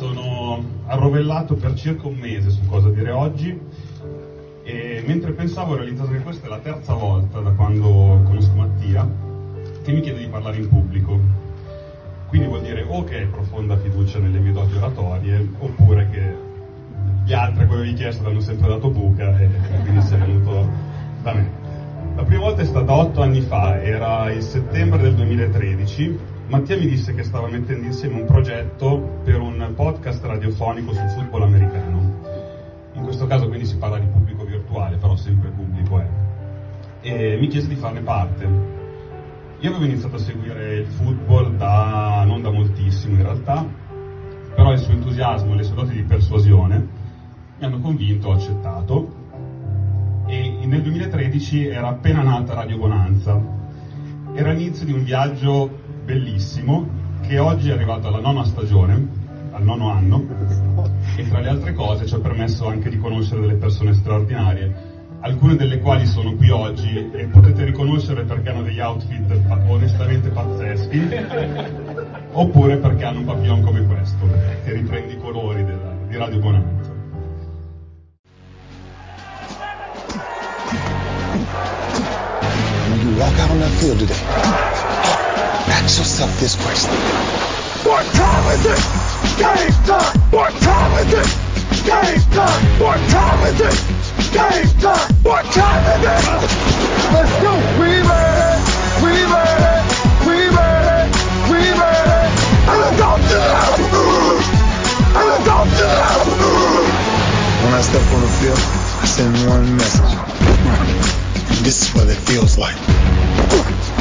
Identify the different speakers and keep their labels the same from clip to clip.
Speaker 1: sono arrovellato per circa un mese su cosa dire oggi e mentre pensavo ho realizzato che questa è la terza volta da quando conosco Mattia che mi chiede di parlare in pubblico. Quindi vuol dire o che hai profonda fiducia nelle mie doti oratorie oppure che gli altri a cui avevi chiesto ti hanno sempre dato buca e quindi sei venuto da me. La prima volta è stata otto anni fa, era il settembre del 2013 Mattia mi disse che stava mettendo insieme un progetto per un podcast radiofonico sul football americano. In questo caso quindi si parla di pubblico virtuale, però sempre pubblico è. E mi chiese di farne parte. Io avevo iniziato a seguire il football da, non da moltissimo in realtà, però il suo entusiasmo e le sue doti di persuasione mi hanno convinto, ho accettato. E nel 2013 era appena nata Radio Bonanza. Era l'inizio di un viaggio bellissimo che oggi è arrivato alla nona stagione, al nono anno, e tra le altre cose ci ha permesso anche di conoscere delle persone straordinarie, alcune delle quali sono qui oggi e potete riconoscere perché hanno degli outfit onestamente pazzeschi, oppure perché hanno un papillon come questo, che riprende i colori della, di Radio Bonanza.
Speaker 2: you walk out on that field today, Ask yourself this question. What time is it? Game time! What time is it? Game time! What time is it? Game time! What time is it? Let's go! We made it! We made it! We made it! We made it! And let's go to And let's go to When I step on the field, I send one message. This is what it feels like.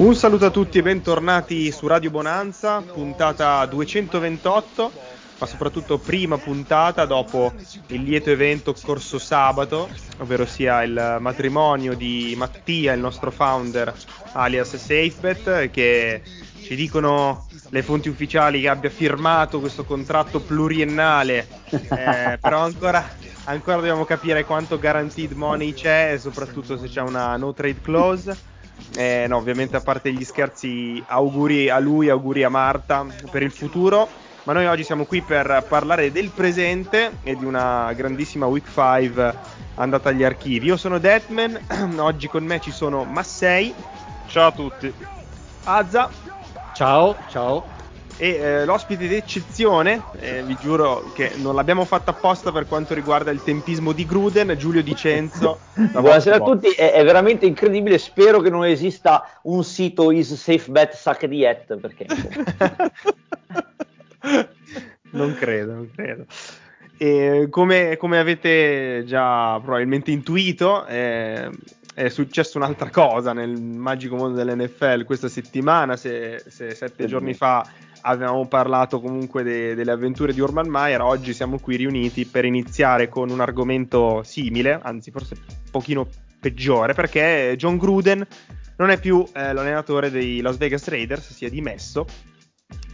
Speaker 3: Un saluto a tutti e bentornati su Radio Bonanza, puntata 228, ma soprattutto prima puntata dopo il lieto evento corso sabato, ovvero sia il matrimonio di Mattia, il nostro founder alias SafeBet, che ci dicono le fonti ufficiali che abbia firmato questo contratto pluriennale, eh, però ancora, ancora dobbiamo capire quanto guaranteed money c'è e soprattutto se c'è una no trade clause. Eh, no, ovviamente a parte gli scherzi, auguri a lui, auguri a Marta per il futuro. Ma noi oggi siamo qui per parlare del presente e di una grandissima Week 5 andata agli archivi. Io sono Deadman, oggi con me ci sono Massei.
Speaker 4: Ciao a tutti.
Speaker 3: Azza.
Speaker 5: Ciao, ciao
Speaker 3: e eh, l'ospite d'eccezione, eh, vi giuro che non l'abbiamo fatta apposta per quanto riguarda il tempismo di Gruden, Giulio Dicenzo.
Speaker 5: Buonasera a tutti, è, è, veramente incredibile, spero che non esista un sito is safe bet sucked yet, perché...
Speaker 3: non credo, non credo. E come, come, avete già probabilmente intuito, eh, è successa un'altra cosa nel magico mondo dell'NFL questa settimana, se, se sette giorni fa avevamo parlato comunque de- delle avventure di Urban Meyer, oggi siamo qui riuniti per iniziare con un argomento simile, anzi forse un pochino peggiore, perché John Gruden non è più eh, l'allenatore dei Las Vegas Raiders, si è dimesso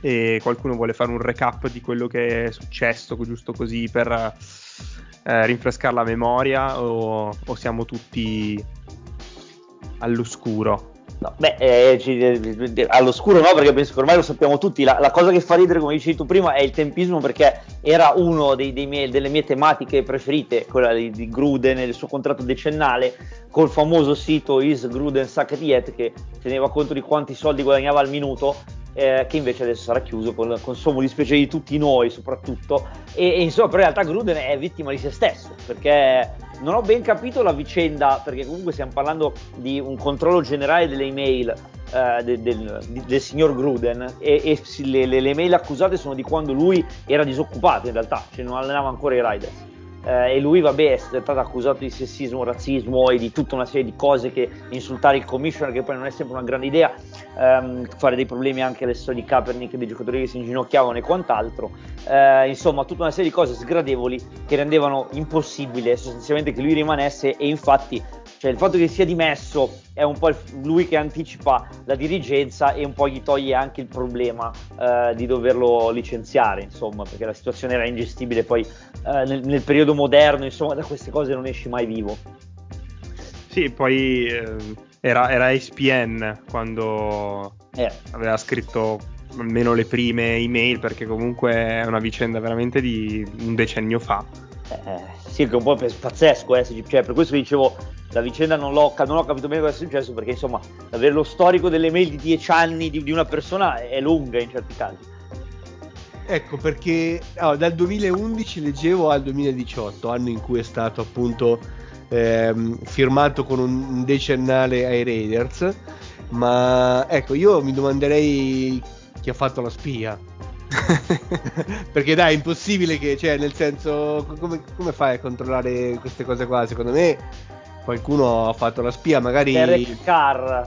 Speaker 3: e qualcuno vuole fare un recap di quello che è successo, giusto così per eh, rinfrescare la memoria o, o siamo tutti all'oscuro?
Speaker 5: No, beh, eh, eh, all'oscuro no, perché penso che ormai lo sappiamo tutti. La, la, cosa che fa ridere, come dicevi tu prima, è il tempismo, perché era una delle mie tematiche preferite, quella di, di Gruden del suo contratto decennale, col famoso sito Is Gruden Sucked Yet, che teneva conto di quanti soldi guadagnava al minuto eh, che invece adesso sarà chiuso con il consumo di specie di tutti noi soprattutto e, e, insomma però in realtà Gruden è vittima di se stesso perché non ho ben capito la vicenda perché comunque stiamo parlando di un controllo generale delle email eh, del, del, del, signor Gruden e, e le, le, le, email accusate sono di quando lui era disoccupato in realtà cioè non allenava ancora i Riders eh, e lui vabbè è stato accusato di sessismo, razzismo e di tutta una serie di cose che insultare il commissioner che poi non è sempre una grande idea ehm, fare dei problemi anche storie di Kaepernick, dei giocatori che si inginocchiavano e quant'altro. Eh, insomma, tutta una serie di cose sgradevoli che rendevano impossibile sostanzialmente che lui rimanesse e infatti cioè il fatto che sia dimesso è un po' lui che anticipa la dirigenza e un po' gli toglie anche il problema eh, di doverlo licenziare, insomma, perché la situazione era ingestibile poi eh, nel, nel, periodo moderno, insomma, da queste cose non esci mai vivo.
Speaker 3: Sì, poi eh, era, era ESPN quando eh. aveva scritto almeno le prime email, perché comunque è una vicenda veramente di un decennio fa.
Speaker 5: Eh, sì, che è un po' pazzesco, eh, cioè, per questo dicevo la vicenda non l'ho, non ho, capito bene cosa è successo perché insomma avere lo storico delle mail di 10 anni di, di, una persona è lunga in certi casi.
Speaker 6: Ecco perché oh, dal 2011 leggevo al 2018, anno in cui è stato appunto ehm, firmato con un decennale ai Raiders, ma ecco io mi domanderei chi ha fatto la spia. perché dai, è impossibile che, cioè, nel senso, come, come fai a controllare queste cose qua? Secondo me qualcuno ha fatto la spia, magari.
Speaker 5: Derek Carr.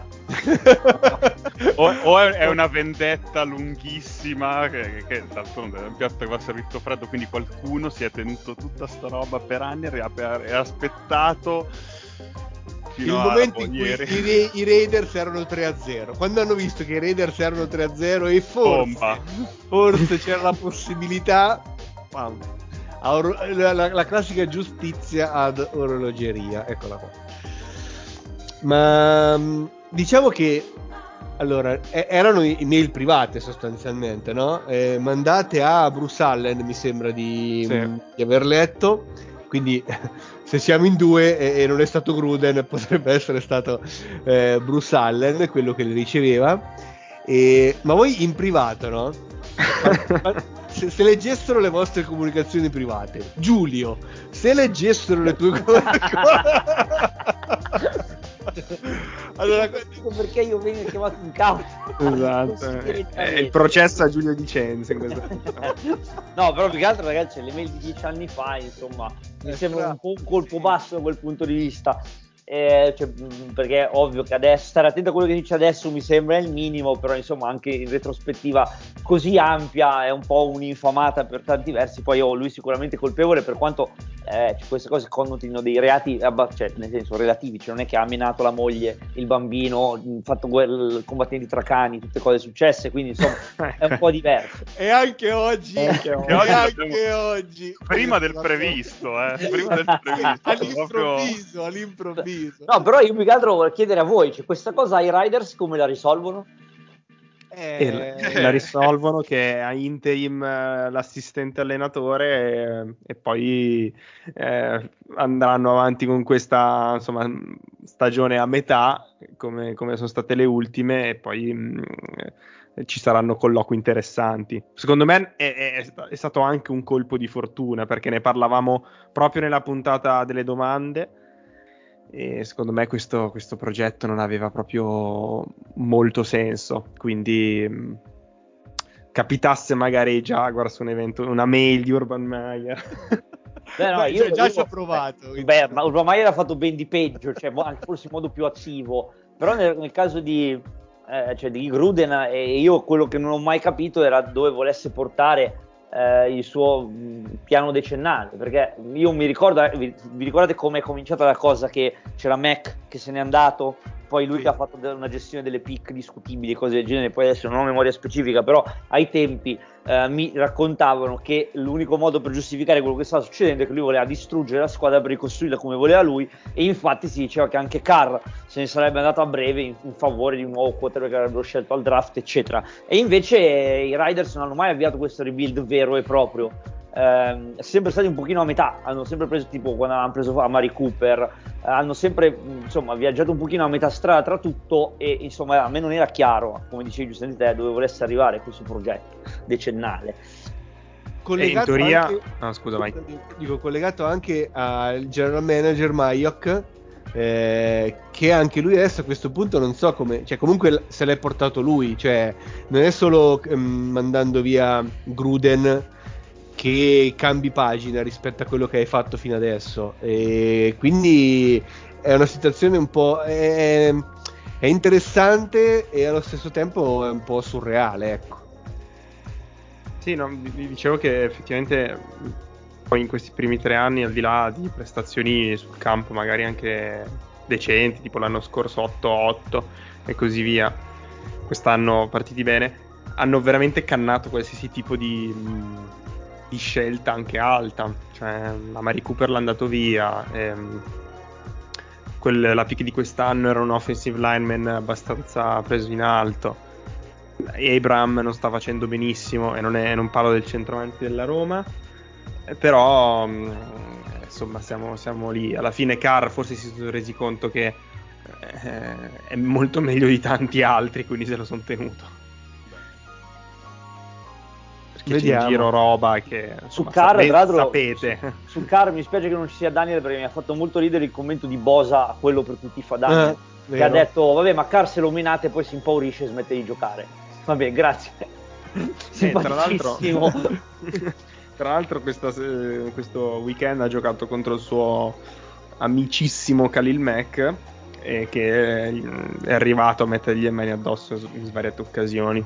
Speaker 7: o, o, è una vendetta lunghissima che, che d'altronde è un piatto che va servito freddo, quindi qualcuno si è tenuto tutta sta roba per anni e ha aspettato
Speaker 6: il momento in cui i, i, Raiders erano 3-0 quando hanno visto che i Raiders erano 3-0 e forse, forse c'era la possibilità bam, la, la, la, classica giustizia ad orologeria, eccola qua. Ma mm, diciamo che allora erano email private sostanzialmente, no? Eh, mandate a Bruce Allen, mi sembra di, sì. Mm, di aver letto. Quindi se siamo in due e, e, non è stato Gruden, potrebbe essere stato eh, Bruce Allen quello che le riceveva. E, ma voi in privato, no? se, se, leggessero le vostre comunicazioni private, Giulio, se leggessero le tue comunicazioni...
Speaker 5: allora, perché io vengo chiamato in causa.
Speaker 3: Esatto, è il processo a Giulio Dicenzi.
Speaker 5: no, però più che altro, ragazzi, le mail di dieci anni fa, insomma, mi sembra un po' un colpo basso da quel punto di vista eh, cioè, perché è ovvio che adesso stare attento a quello che dice adesso mi sembra il minimo, però insomma anche in retrospettiva così ampia è un po' un'infamata per tanti versi, poi oh, lui sicuramente colpevole per quanto eh, queste cose connotino dei reati, cioè, nel senso relativi, cioè non è che ha menato la moglie, il bambino, fatto guerra, combattenti tra cani, tutte cose successe, quindi insomma è un po' diverso.
Speaker 6: E anche oggi, anche oggi, anche oggi.
Speaker 7: Prima del previsto, eh, prima del previsto.
Speaker 6: all'improvviso, proprio... all'improvviso.
Speaker 5: No, però io più che altro vorrei chiedere a voi, cioè, questa cosa ai Riders come la risolvono?
Speaker 3: Eh, e la risolvono che a interim eh, l'assistente allenatore e, e poi eh, andranno avanti con questa insomma, stagione a metà come, come, sono state le ultime e poi mh, mm, ci saranno colloqui interessanti secondo me è, è, è stato anche un colpo di fortuna perché ne parlavamo proprio nella puntata delle domande e secondo me questo, questo, progetto non aveva proprio molto senso quindi mh, capitasse magari ai Jaguars un evento una mail di Urban Meyer.
Speaker 6: Beh, no, io già ci ho provato.
Speaker 5: Beh, ma Urban Meyer ha fatto ben di peggio cioè, anche forse in modo più attivo. Però nel, nel caso di, eh, cioè di Gruden e io quello che non ho mai capito era dove volesse portare eh, il suo mh, piano decennale, perché io mi ricordo, eh, vi, vi ricordate come è cominciata la cosa che c'era Mac che se n'è andato, poi lui sì. che ha fatto una gestione delle pick discutibili, cose del genere, poi adesso non ho memoria specifica, però ai tempi eh, mi raccontavano che l'unico modo per giustificare quello che stava succedendo è che lui voleva distruggere la squadra per ricostruirla come voleva lui e infatti si diceva che anche Carr se ne sarebbe andato a breve in, in favore di un nuovo quarterback che avrebbero scelto al draft, eccetera. E invece eh, i Riders non hanno mai avviato questo rebuild vero e proprio ehm, sempre stati un pochino a metà, hanno sempre preso tipo quando hanno preso Amari Cooper, eh, hanno sempre insomma viaggiato un pochino a metà strada tra tutto e insomma a me non era chiaro, come dicevi giustamente te, dove volesse arrivare questo progetto decennale.
Speaker 3: Collegato in teoria, anche, ah, scusa, vai.
Speaker 6: Dico, collegato anche al general manager Mayok, eh, che anche lui adesso a questo punto non so come, cioè comunque se l'è portato lui, cioè non è solo um, mandando via Gruden che cambi pagina rispetto a quello che hai fatto fino adesso. E quindi è una situazione un po'. È, è interessante e allo stesso tempo è un po' surreale, ecco.
Speaker 3: Sì, no, vi dicevo che effettivamente poi in questi primi tre anni, al di là di prestazioni sul campo magari anche decenti, tipo l'anno scorso 8-8 e così via, quest'anno partiti bene, hanno veramente cannato qualsiasi tipo di, di scelta anche alta. Cioè, la Mari Cooper l'ha andato via. Ehm, quel, la pick di quest'anno era un offensive lineman abbastanza preso in alto. Abram non sta facendo benissimo e non, è, non parlo del centravanti della Roma. Eh, però mh, insomma siamo, siamo, lì. Alla fine Carr forse si sono resi conto che eh, è molto meglio di tanti altri, quindi se lo sono tenuto perché Vediamo. c'è in giro roba che
Speaker 5: insomma, su Car, sapete, sapete. Su, su Car mi spiace che non ci sia Daniel perché mi ha fatto molto ridere il commento di Bosa a quello per cui ti fa Daniel eh, che ha detto vabbè ma Car se lo menate poi si impaurisce e smette di giocare. Va bene grazie.
Speaker 3: Sì, tra l'altro tra l'altro questa, eh, questo weekend ha giocato contro il suo amicissimo Khalil Mack eh, che è arrivato a mettergli le mani addosso in svariate occasioni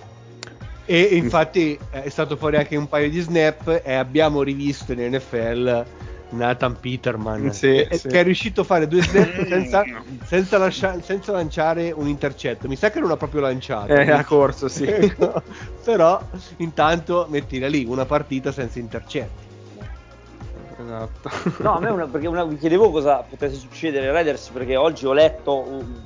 Speaker 6: e infatti è stato fuori anche un paio di snap e abbiamo rivisto in NFL Nathan Peterman sì, che, sì. è riuscito a fare due snap senza, senza, lascia, senza, lanciare un intercetto. Mi sa che non ha proprio lanciato.
Speaker 3: Eh, ha corso, sì.
Speaker 6: Però intanto mettila lì una partita senza intercetti.
Speaker 5: Esatto. No, a me una, perché una, mi chiedevo cosa potesse succedere ai Raiders perché oggi ho letto un,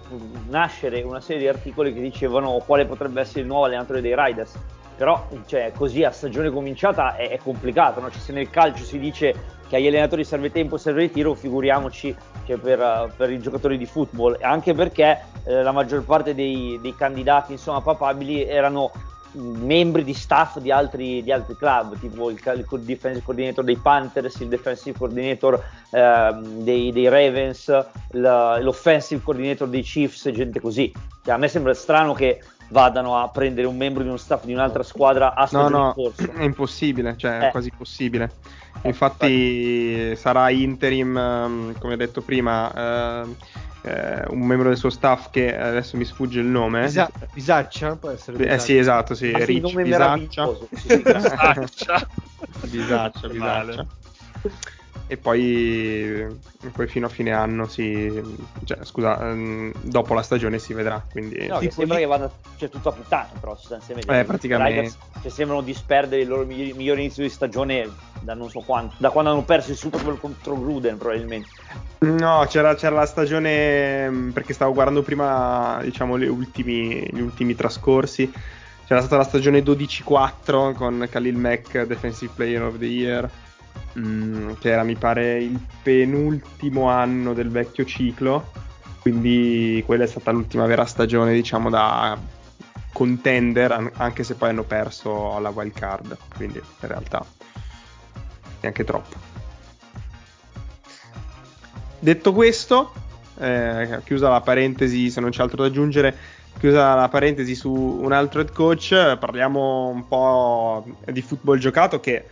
Speaker 5: nascere una serie di articoli che dicevano quale potrebbe essere il nuovo allenatore dei Raiders. Però cioè, così a stagione cominciata è, è complicato, no? cioè, se nel calcio si dice che agli allenatori serve tempo, serve ritiro, figuriamoci che per, per i giocatori di football, anche perché eh, la maggior parte dei, dei candidati insomma, papabili erano membri di staff di altri, di altri club, tipo il, il, defensive coordinator dei Panthers, il defensive coordinator eh, dei, dei, Ravens, la, l'offensive coordinator dei Chiefs, gente così. Cioè, a me sembra strano che vadano a prendere un membro di uno staff di un'altra squadra a no, no, corso.
Speaker 3: È impossibile, cioè è eh. quasi impossibile. Infatti sarà interim, ehm, come ho detto prima, eh, eh, un membro del suo staff che adesso mi sfugge il nome.
Speaker 6: Bisa- Bisaccia? Può essere
Speaker 3: Bisaccia. Eh sì, esatto, sì, ah, Rich
Speaker 5: sì, Bisaccia.
Speaker 3: Bisaccia. Bisaccia, Bisaccia e poi, poi, fino a fine anno si cioè, scusa um, dopo la stagione si vedrà quindi
Speaker 5: no, che sembra lì... che vada cioè, tutto a puttana però sostanzialmente
Speaker 3: eh, praticamente.
Speaker 5: Riders, che sembrano disperdere il loro miglior, miglior, inizio di stagione da non so quanto da quando hanno perso il Super Bowl contro Gruden probabilmente.
Speaker 3: No c'era, c'era la stagione mm, perché stavo guardando prima diciamo ultimi, gli ultimi trascorsi. C'era stata la stagione 12-4 con Khalil Mack Defensive Player of the Year Mm, che era mi pare il penultimo anno del vecchio ciclo, quindi quella è stata l'ultima vera stagione diciamo da contender, anche se poi hanno perso alla wild card, quindi in realtà neanche troppo. Detto questo, eh, chiusa la parentesi, se non c'è altro da aggiungere, chiusa la parentesi su un altro head coach, parliamo un po' di football giocato che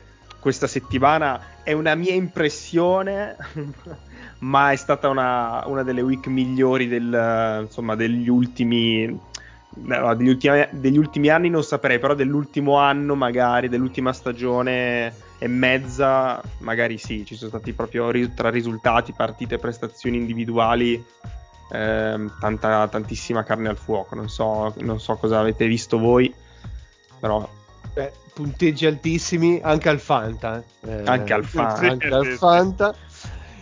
Speaker 3: questa settimana è una mia impressione, ma è stata una, una delle week migliori del, insomma, degli ultimi, degli ultimi, degli ultimi anni non saprei, però dell'ultimo anno magari, dell'ultima stagione e mezza, magari sì, ci sono stati proprio tra risultati, partite, prestazioni individuali, eh, tanta, tantissima carne al fuoco, non so, non so cosa avete visto voi, però
Speaker 6: Beh, punteggi altissimi anche al Fanta.
Speaker 3: Eh, anche al Fanta.
Speaker 6: Anche al Fanta.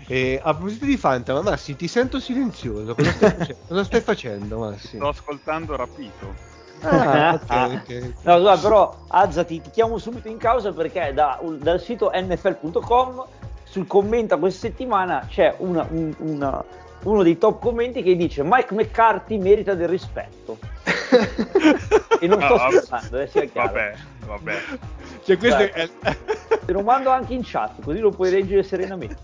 Speaker 6: E a proposito di Fanta, ma Massi, ti sento silenzioso. Cosa stai, face- cosa stai facendo, Massi?
Speaker 1: Sto ascoltando rapito.
Speaker 5: Ah, okay, okay. No, guarda, però Azza ti, ti, chiamo subito in causa perché da, dal sito nfl.com sul commento questa settimana c'è una, un, una, uno dei top commenti che dice Mike McCarthy merita del rispetto. e non sto no, scherzando, eh, sia chiaro.
Speaker 1: Vabbè, vabbè.
Speaker 6: Cioè, questo è...
Speaker 5: Te lo mando anche in chat, così lo puoi leggere serenamente.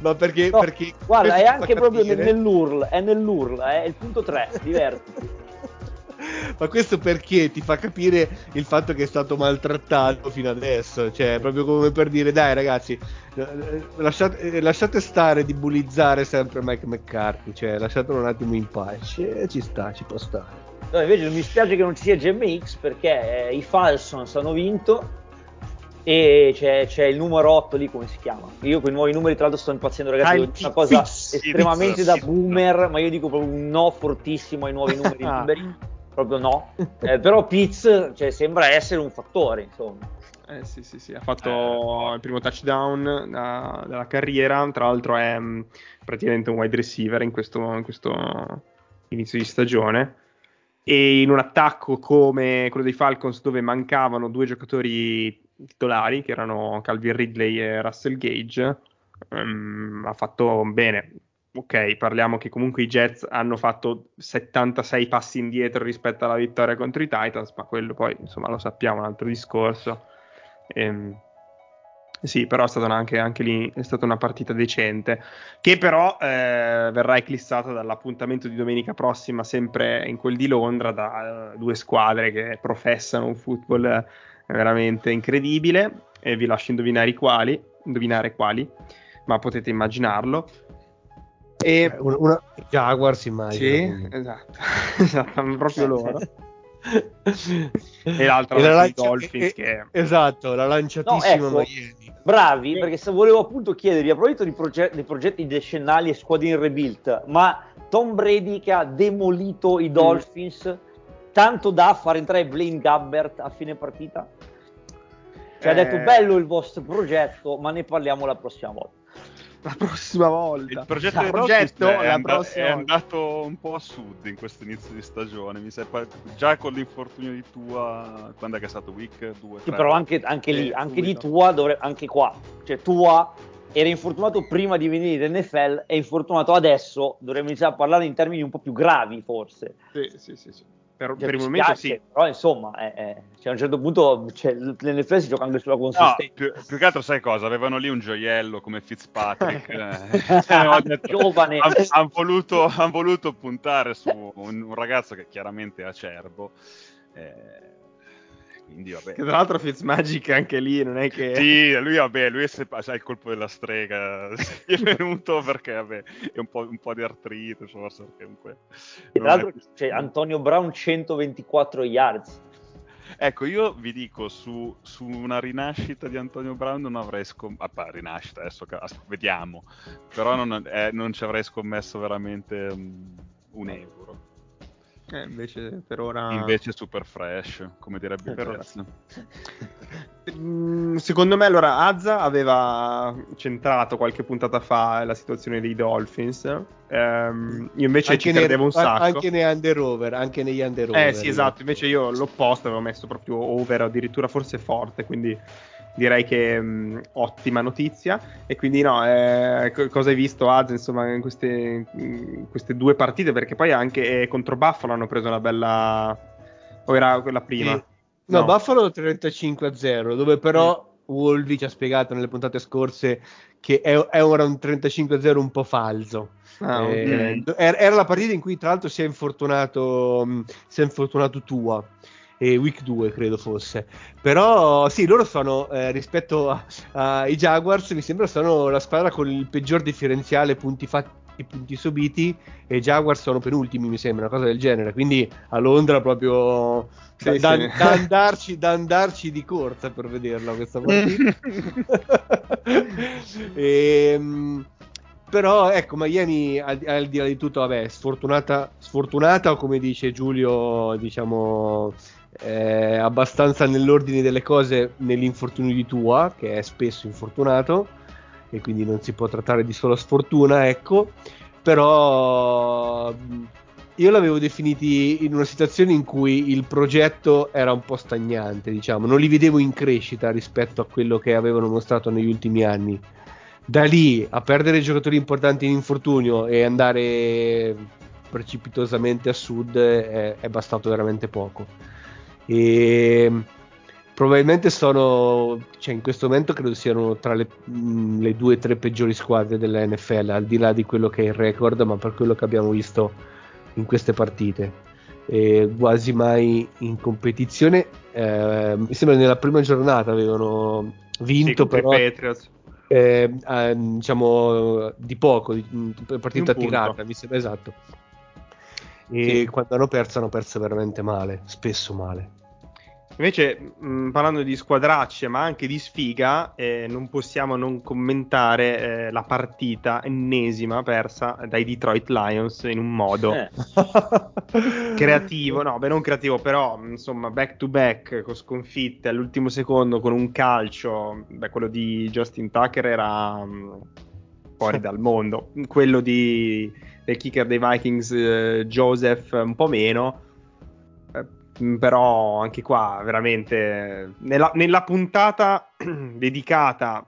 Speaker 6: Ma perché...
Speaker 5: No,
Speaker 6: perché
Speaker 5: guarda, è anche proprio nell'URL, è nell'URL, è il punto 3, divertiti.
Speaker 6: ma questo perché ti fa capire il fatto che è stato maltrattato fino adesso, cioè proprio come per dire dai ragazzi, eh, lasciate, eh, lasciate stare di bullizzare sempre Mike McCarthy, cioè lasciatelo un attimo in pace, ci sta, ci può stare.
Speaker 5: No, invece mi spiace che non ci sia GMX perché eh, i Falsons hanno vinto e c'è, c'è, il numero 8 lì come si chiama? Io con i nuovi numeri tra l'altro sto impazzendo ragazzi è una cosa estremamente da boomer ma io dico proprio un no fortissimo ai nuovi numeri liberi proprio no. Eh, però Pitts cioè, sembra essere un fattore insomma.
Speaker 3: Eh, sì, sì, sì, ha fatto eh. il primo touchdown da, della carriera, tra l'altro è mh, mm, praticamente un wide receiver in questo, in questo inizio di stagione e in un attacco come quello dei Falcons dove mancavano due giocatori titolari che erano Calvin Ridley e Russell Gage um, ha fatto bene. Ok parliamo che comunque i Jets hanno fatto 76 passi indietro rispetto alla vittoria contro i Titans ma quello poi insomma lo sappiamo un altro discorso. Ehm, sì, però è stata anche, anche, lì è stata una partita decente, che però eh, verrà eclissata dall'appuntamento di domenica prossima, sempre in quel di Londra, da uh, due squadre che professano un football veramente incredibile. E vi lascio indovinare quali, indovinare quali, ma potete immaginarlo.
Speaker 6: E... Eh, una, una... Jaguars immagino.
Speaker 3: Sì, esatto, esatto, proprio loro. e l'altra e la lancia- Dolphins e, che...
Speaker 6: esatto la lanciatissima no, ecco, Miami
Speaker 5: bravi perché se volevo appunto chiedervi a proposito di proge- dei progetti decennali e squadre in rebuild ma Tom Brady che ha demolito i mm. Dolphins mm. tanto da far entrare Blaine Gabbert a fine partita cioè eh... ha detto bello il vostro progetto ma ne parliamo la prossima volta
Speaker 3: la prossima volta.
Speaker 1: Il progetto, il progetto è, and- è, andato un po' a sud in questo inizio di stagione. Mi sembra già con l'infortunio di Tua, quando è che è stato week 2?
Speaker 5: Sì, però anche, anche lì, anche di Tua, dovre- anche qua, cioè Tua era infortunato prima di venire in NFL, è infortunato adesso. Dovremmo iniziare a parlare in termini un po' più gravi, forse.
Speaker 3: Sì, sì, sì. sì. Per, cioè, per il momento piace, sì.
Speaker 5: Però insomma, eh, eh, cioè, a un certo punto cioè, l'NFL si gioca anche sulla consistenza. No,
Speaker 1: più, più, che altro sai cosa? Avevano lì un gioiello come Fitzpatrick.
Speaker 5: eh. Giovane.
Speaker 1: Hanno han voluto, han voluto, puntare su un, un, ragazzo che chiaramente è acerbo. Eh, quindi, vabbè.
Speaker 3: Che tra l'altro Fitzmagic anche lì non è che...
Speaker 1: Sì, lui vabbè, lui è ha il colpo della strega, è venuto perché vabbè, è un po', un po di artrite, forse comunque...
Speaker 5: E tra l'altro è... c'è Antonio Brown 124 yards.
Speaker 1: Ecco, io vi dico, su, su, una rinascita di Antonio Brown non avrei scommesso, ah, rinascita, adesso vediamo, però non, eh, non ci avrei scommesso veramente um, un euro.
Speaker 3: Eh, invece per ora...
Speaker 1: Invece super fresh, come direbbe per ora.
Speaker 3: Mm, secondo me allora Azza aveva centrato qualche puntata fa la situazione dei Dolphins. Um, io invece anche ci credevo un sacco.
Speaker 6: Anche nei under over, anche negli under over.
Speaker 3: Eh sì, esatto, invece io l'opposto avevo messo proprio over, addirittura forse forte, quindi direi che mh, ottima notizia. E quindi no, eh, cosa hai visto Az insomma in queste, in queste, due partite? Perché poi anche eh, contro Buffalo hanno preso una bella... o era quella prima? Sì.
Speaker 6: No, no, Buffalo 35-0, dove però... Mm. Wolvi ci ha spiegato nelle puntate scorse che è, è ora un 35-0 un po' falso. Ah, eh, okay. era la partita in cui tra l'altro si è infortunato, si è infortunato Tua e Week 2 credo fosse. Però sì, loro sono eh, rispetto ai Jaguars, mi sembra sono la squadra con il peggior differenziale punti fatti punti subiti e i Jaguars sono penultimi mi sembra, una cosa del genere, quindi a Londra proprio sì, da, sì. Da, andarci, da, andarci, di corsa per vederla questa partita. e, ehm, però ecco Miami al, al, di là di tutto vabbè sfortunata, sfortunata o come dice Giulio diciamo eh, abbastanza nell'ordine delle cose nell'infortunio di Tua, che è spesso infortunato, e quindi non si può trattare di sola sfortuna, ecco, però io l'avevo definiti in una situazione in cui il progetto era un po' stagnante, diciamo, non li vedevo in crescita rispetto a quello che avevano mostrato negli ultimi anni. Da lì a perdere giocatori importanti in infortunio e andare precipitosamente a sud è, è bastato veramente poco e probabilmente sono cioè in questo momento credo siano tra le, mh, le due o tre peggiori squadre della NFL al di là di quello che è il record ma per quello che abbiamo visto in queste partite eh, quasi mai in competizione. Eh, mi sembra nella prima giornata avevano vinto,
Speaker 3: Sì,
Speaker 6: però
Speaker 3: Patriots.
Speaker 6: eh, eh, diciamo di poco, di partita
Speaker 3: Di
Speaker 6: tirata, mi sembra esatto. E quando hanno perso, hanno perso veramente male, spesso male.
Speaker 3: Invece, mh, parlando di squadracce, ma anche di sfiga, eh, non possiamo non commentare eh, la partita ennesima persa dai Detroit Lions in un modo
Speaker 5: Eh.
Speaker 3: creativo, no, beh, non creativo, però insomma, back to back con sconfitte all'ultimo secondo con un calcio. Beh, quello di Justin Tucker era mh, fuori dal mondo, quello di, del kicker dei Vikings, eh, Joseph, un po' meno. Eh, mh, Però anche qua veramente nella, nella puntata dedicata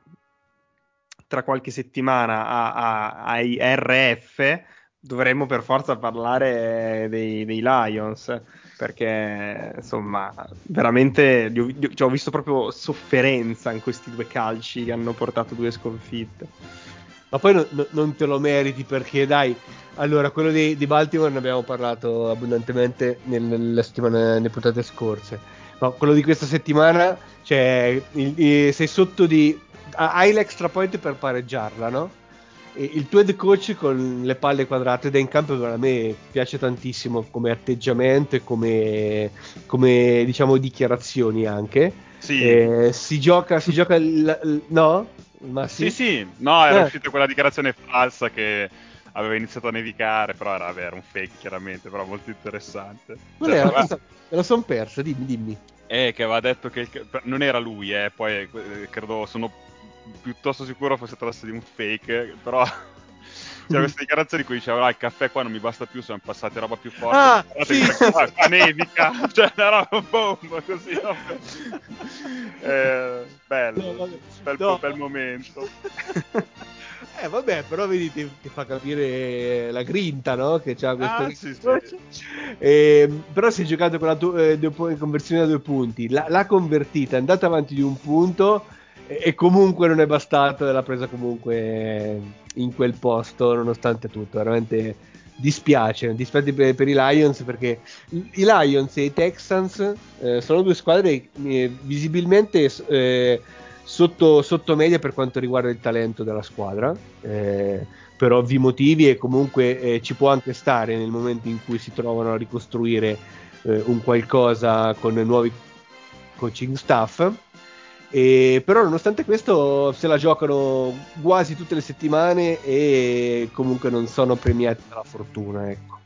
Speaker 3: tra qualche settimana a- a- ai RF dovremmo per forza parlare dei, dei Lions perché insomma veramente li ho, li ho- cioè, ho visto proprio sofferenza in questi due calci che hanno portato due sconfitte
Speaker 6: Ma poi no- no- non te lo meriti perché, dai, allora, quello di, di Baltimore ne abbiamo parlato abbondantemente nel- nelle, settimane, nelle puntate scorse. Ma quello di questa settimana, cioè, il- il- sei sotto di... ha- Hai l'extra point per pareggiarla, no? E il tuo head coach con le palle quadrate da in campo a me piace tantissimo come atteggiamento e come, come diciamo dichiarazioni anche.
Speaker 1: Sì.
Speaker 6: Eh, si gioca, si gioca il- il- no? Ma
Speaker 1: Sì, sì, no, era
Speaker 6: Eh.
Speaker 1: uscita quella dichiarazione falsa che aveva iniziato a nevicare, però era, era un fake chiaramente, però molto interessante.
Speaker 6: Qual
Speaker 1: Cioè,
Speaker 6: era? Questa- Me la son persa, dimmi, dimmi.
Speaker 1: Eh, che aveva detto che il- non era lui, eh, poi eh, credo, sono piuttosto sicuro fosse trattato di un fake, però c'era questa dichiarazione in cui diceva, ah, il caffè qua non mi basta più, sono passate roba più forte.
Speaker 6: Ah, sì, sì,
Speaker 1: qua,
Speaker 6: sì.
Speaker 1: qua nevica, cioè una roba bomba così. vabbè. Eh, bello,
Speaker 6: No,
Speaker 1: bel,
Speaker 6: No.
Speaker 1: bel momento.
Speaker 6: Eh vabbè, però vedi ti, ti fa capire la grinta, no? Che c'ha questo
Speaker 1: Ah, sì, sì.
Speaker 6: Ehm, però si è giocato con la tu- eh, conversione a due punti. L'ha, l'ha convertita, è andata avanti di un punto e, e comunque non è bastato e l'ha presa comunque in quel posto, nonostante tutto. Veramente dispiace, dispiace per, per i Lions perché i i Lions e i Texans eh, sono due squadre eh, visibilmente eh, sotto, sotto media per quanto riguarda il talento della squadra. eh, per ovvi motivi e comunque eh, ci può anche stare nel momento in cui si trovano a ricostruire eh, un qualcosa con nuovi coaching staff. E, però nonostante questo se la giocano quasi tutte le settimane e comunque non sono premiati dalla fortuna. Ecco.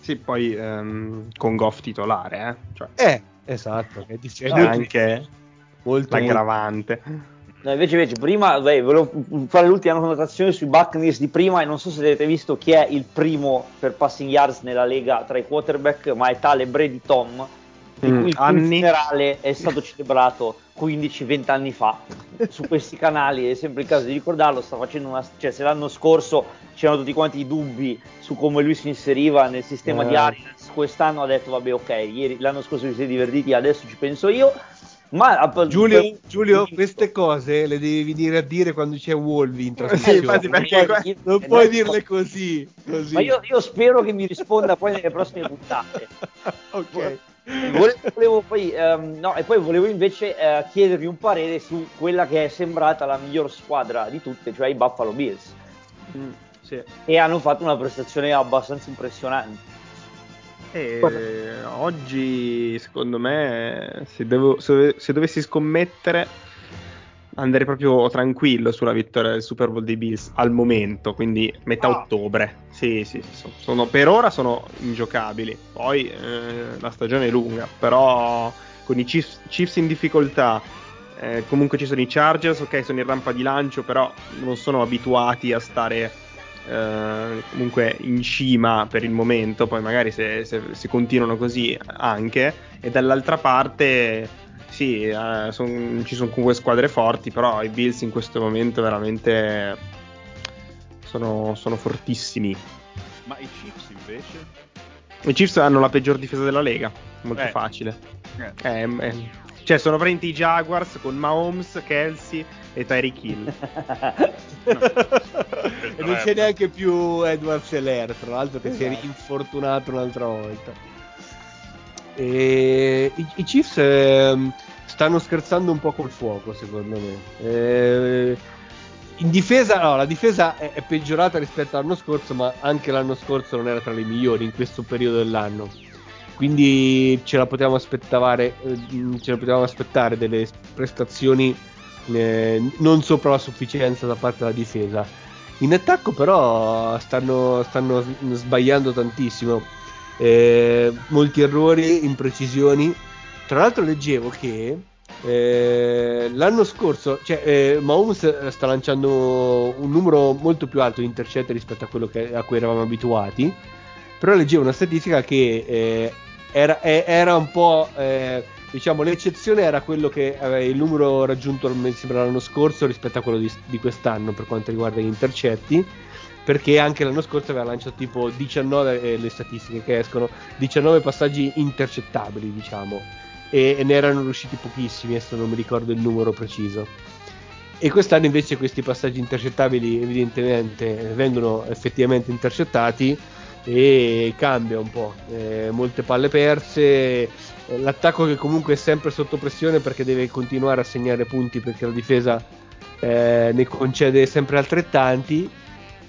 Speaker 3: sì poi ehm, con Goff titolare eh? cioè,
Speaker 6: Eh, esatto, che dice-
Speaker 3: c'è anche
Speaker 6: molto,
Speaker 3: l'aggravante
Speaker 5: No, invece, invece, prima beh, volevo fare l'ultima connotazione sui Buccaneers di prima e non so se avete visto chi è il primo per passing yards nella lega tra i quarterback, ma è tale Brady Tom, di
Speaker 3: Mm,
Speaker 5: cui il cui
Speaker 3: anni.
Speaker 5: funerale è stato celebrato 15-20 anni fa su questi canali, è sempre il caso di ricordarlo, sta facendo una, cioè se l'anno scorso c'erano tutti quanti i dubbi su come lui si inseriva nel sistema
Speaker 6: Eh.
Speaker 5: di Arians, quest'anno ha detto vabbè ok, ieri, l'anno scorso vi siete divertiti, adesso ci penso io. Ma a-
Speaker 6: Giulio,
Speaker 5: per-
Speaker 6: Giulio, queste cose le devi venire a dire quando c'è Wolvi in trasmissione.
Speaker 3: infatti, perché qua-
Speaker 6: non puoi dirle così. così.
Speaker 5: Ma io, io spero che mi risponda poi nelle prossime puntate.
Speaker 6: ok.
Speaker 5: Volevo, volevo poi, ehm, no, e poi volevo invece eh, chiedervi un parere su quella che è sembrata la miglior squadra di tutte, cioè i Buffalo Bills.
Speaker 3: Mm, sì.
Speaker 5: E hanno fatto una prestazione abbastanza impressionante.
Speaker 3: E oggi, secondo me, se, devo- se- se dovessi scommettere, andrei proprio tranquillo sulla vittoria del Super Bowl dei Bills al momento, quindi metà
Speaker 1: Ah.
Speaker 3: ottobre. Sì, sì, so- sono- per ora sono ingiocabili. Poi eh, la stagione è lunga, però con i Chiefs, Chiefs in difficoltà. eh, comunque ci sono i Chargers, ok, sono in rampa di lancio, però non sono abituati a stare eh, comunque in cima per il momento, poi magari se, se- se continuano così anche, e dall'altra parte sì, eh, son- ci sono comunque squadre forti, però i Bills in questo momento veramente sono, sono fortissimi.
Speaker 1: Ma i Chiefs invece?
Speaker 3: I Chiefs hanno la peggior difesa della Lega, molto
Speaker 1: Eh.
Speaker 3: facile.
Speaker 1: Eh.
Speaker 3: Eh, eh, cioè sono praticamente i Jaguars con Mahomes, Kelsey e Tyreek Hill.
Speaker 6: e non c'è neanche più Edward Seller, tra l'altro che si è
Speaker 5: Esatto.
Speaker 6: infortunato un'altra volta. E i, i Chiefs ehm, stanno scherzando un po' col fuoco, secondo me. Eh, in difesa, no, la difesa è, è peggiorata rispetto all'anno scorso, ma anche l'anno scorso non era tra le migliori in questo periodo dell'anno. Quindi ce la potevamo aspettare, eh, ce la potevamo aspettare delle prestazioni eh, non sopra la sufficienza da parte della difesa. In attacco, però, stanno, stanno sbagliando tantissimo. Eh, molti errori, imprecisioni. Tra l'altro, leggevo che eh, l'anno scorso, cioè, eh, Mahomes sta lanciando un numero molto più alto di intercetti rispetto a quello che- a cui eravamo abituati. Però leggevo una statistica che eh, era, eh, era un po'. eh, diciamo, l'eccezione era quello che aveva il numero raggiunto mi sembra l'anno scorso rispetto a quello di, di quest'anno per quanto riguarda gli intercetti. Perché anche l'anno scorso aveva lanciato tipo 19 eh, le statistiche che escono, 19 passaggi intercettabili, diciamo, e, e ne erano riusciti pochissimi, adesso non mi ricordo il numero preciso. E quest'anno invece questi passaggi intercettabili evidentemente vengono effettivamente intercettati e cambia un po'. Eh, molte palle perse, eh, l'attacco che comunque è sempre sotto pressione perché deve continuare a segnare punti perché la difesa eh, ne concede sempre altrettanti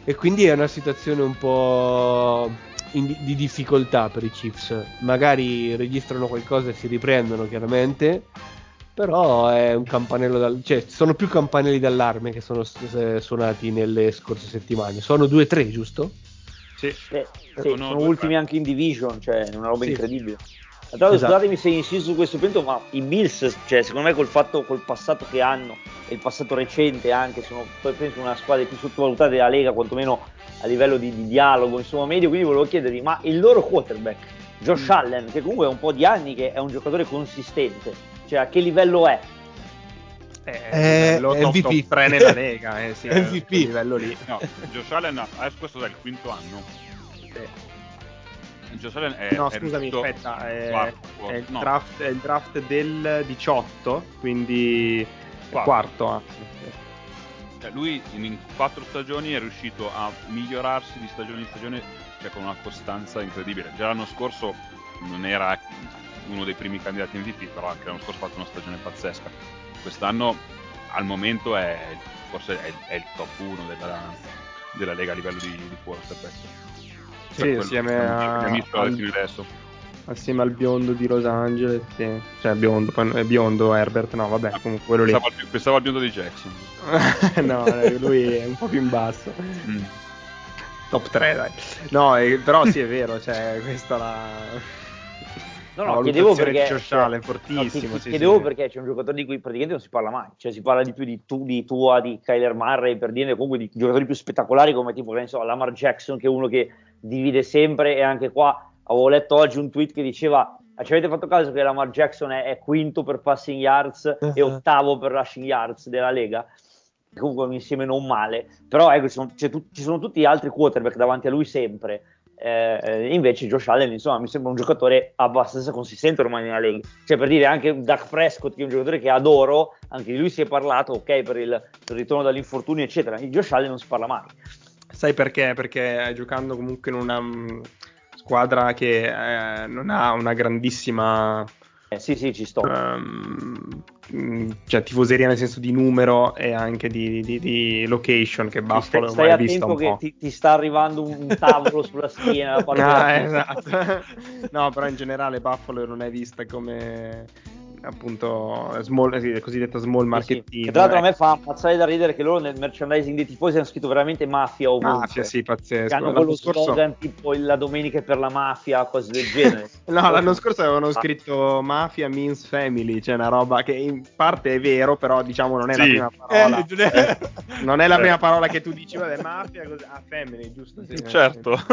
Speaker 6: e quindi è una situazione un po' di difficoltà per i Chiefs. Magari registrano qualcosa e si riprendono chiaramente. Però è un campanello dal... cioè sono più campanelli d'allarme che sono s- suonati nelle scorse settimane. Sono 2-3, giusto?
Speaker 3: Sì.
Speaker 5: Eh, sì,
Speaker 1: Sono
Speaker 5: sono ultimi
Speaker 1: tre.
Speaker 5: anche in division, cioè è una roba
Speaker 6: Sì.
Speaker 5: incredibile. Tra l'altro,
Speaker 6: Esatto.
Speaker 5: scusatemi se insisto su questo punto, ma i Bills, cioè, secondo me, col fatto, col passato che hanno e il passato recente anche, sono penso una squadra più sottovalutate della Lega, quantomeno a livello di, di dialogo, insomma, medio. Quindi volevo chiedervi, ma il loro quarterback, Josh Allen, che comunque è un po' di anni che è un giocatore consistente, cioè a che livello è?
Speaker 3: Eh, lo top,
Speaker 6: MVP.
Speaker 3: top 3 nella Lega, eh, sì,
Speaker 6: MVP.
Speaker 3: livello lì.
Speaker 1: No, Josh Allen, adesso questo è il quinto anno. Josh Allen è,
Speaker 3: no,
Speaker 1: è
Speaker 3: scusami,
Speaker 1: riuscito-
Speaker 3: aspetta, è,
Speaker 1: quarto,
Speaker 3: è il
Speaker 1: no,
Speaker 3: draft, è il draft del 18, quindi
Speaker 1: Quarto.
Speaker 3: quarto. ah.
Speaker 1: cioè, lui in, in quattro stagioni è riuscito a migliorarsi di stagione in stagione cioè, con una costanza incredibile. Già l'anno scorso non era uno dei primi candidati MVP, però anche l'anno scorso ha fatto una stagione pazzesca. Quest'anno al momento è forse è, è il top 1 della, della Lega a livello di, di quarterback.
Speaker 3: Sì, insieme a- al-. Assieme al biondo di Los Angeles, sì. cioè biondo, biondo Herbert, no vabbè, comunque quello lì.
Speaker 1: Pensavo al, pensavo al biondo di Jackson.
Speaker 3: no, eh, lui è un po' più in basso.
Speaker 1: Mm.
Speaker 3: Top 3, dai. No, eh, però sì, è vero, cioè, questa la...
Speaker 5: No, no, chiedevo perché.
Speaker 3: di Josh
Speaker 5: cioè,
Speaker 3: Allen,
Speaker 5: no,
Speaker 3: fortissimo.
Speaker 5: ti- ti
Speaker 3: sì,
Speaker 5: chiedevo
Speaker 3: sì.
Speaker 5: perché c'è un giocatore di cui praticamente non si parla mai. Cioè, si parla di più di, tu, di Tua, di Kyler Murray, per dire comunque di giocatori più spettacolari come tipo, che ne so, Lamar Jackson, che è uno che divide sempre. E anche qua avevo letto oggi un tweet che diceva. "Ah, Ci avete fatto caso che Lamar Jackson è, è quinto per passing yards e
Speaker 6: Uh-huh.
Speaker 5: ottavo per rushing yards della Lega? Comunque un insieme non male, però ecco, ci sono, tut- ci sono tutti gli altri quarterback davanti a lui sempre. Eh, invece Josh Allen insomma mi sembra un giocatore abbastanza consistente ormai nella Lega. Cioè per dire anche Dak Prescott che è un giocatore che adoro anche di lui si è parlato ok per il, per il ritorno dall'infortunio eccetera. Di Josh Allen non si parla mai.
Speaker 3: Sai perché? Perché giocando comunque in una mm, squadra che eh, non ha una grandissima
Speaker 5: Eh, sì sì ci sto.
Speaker 3: mm, cioè tifoseria nel senso di numero e anche di, di- di location che Buffalo
Speaker 5: stai, stai
Speaker 3: vista
Speaker 5: attento
Speaker 3: un
Speaker 5: che
Speaker 3: po'.
Speaker 5: ti, ti sta arrivando un, tavolo sulla schiena
Speaker 3: Ah, esatto. no, però in generale Buffalo non è vista come appunto small, sì, cosiddetta small market
Speaker 5: Sì, sì.
Speaker 3: team.
Speaker 5: Tra l'altro a
Speaker 3: ecco.
Speaker 5: me fa ammazzare da ridere che loro nel merchandising dei tifosi hanno scritto veramente mafia ovunque
Speaker 3: Mafia, sì, pazzesco.
Speaker 5: Che hanno
Speaker 3: L'anno
Speaker 5: quello
Speaker 3: scorso-
Speaker 5: slogan tipo la domenica è per la mafia, cose del genere.
Speaker 3: No, l'anno scorso avevano scritto Mafia means family, cioè una roba che in parte è vero, però diciamo non è la prima parola.
Speaker 6: Eh, non è-
Speaker 3: Non è la
Speaker 1: Eh.
Speaker 3: prima parola che tu dici, vabbè, mafia, così, ah, family, giusto? Sì,
Speaker 1: Certo.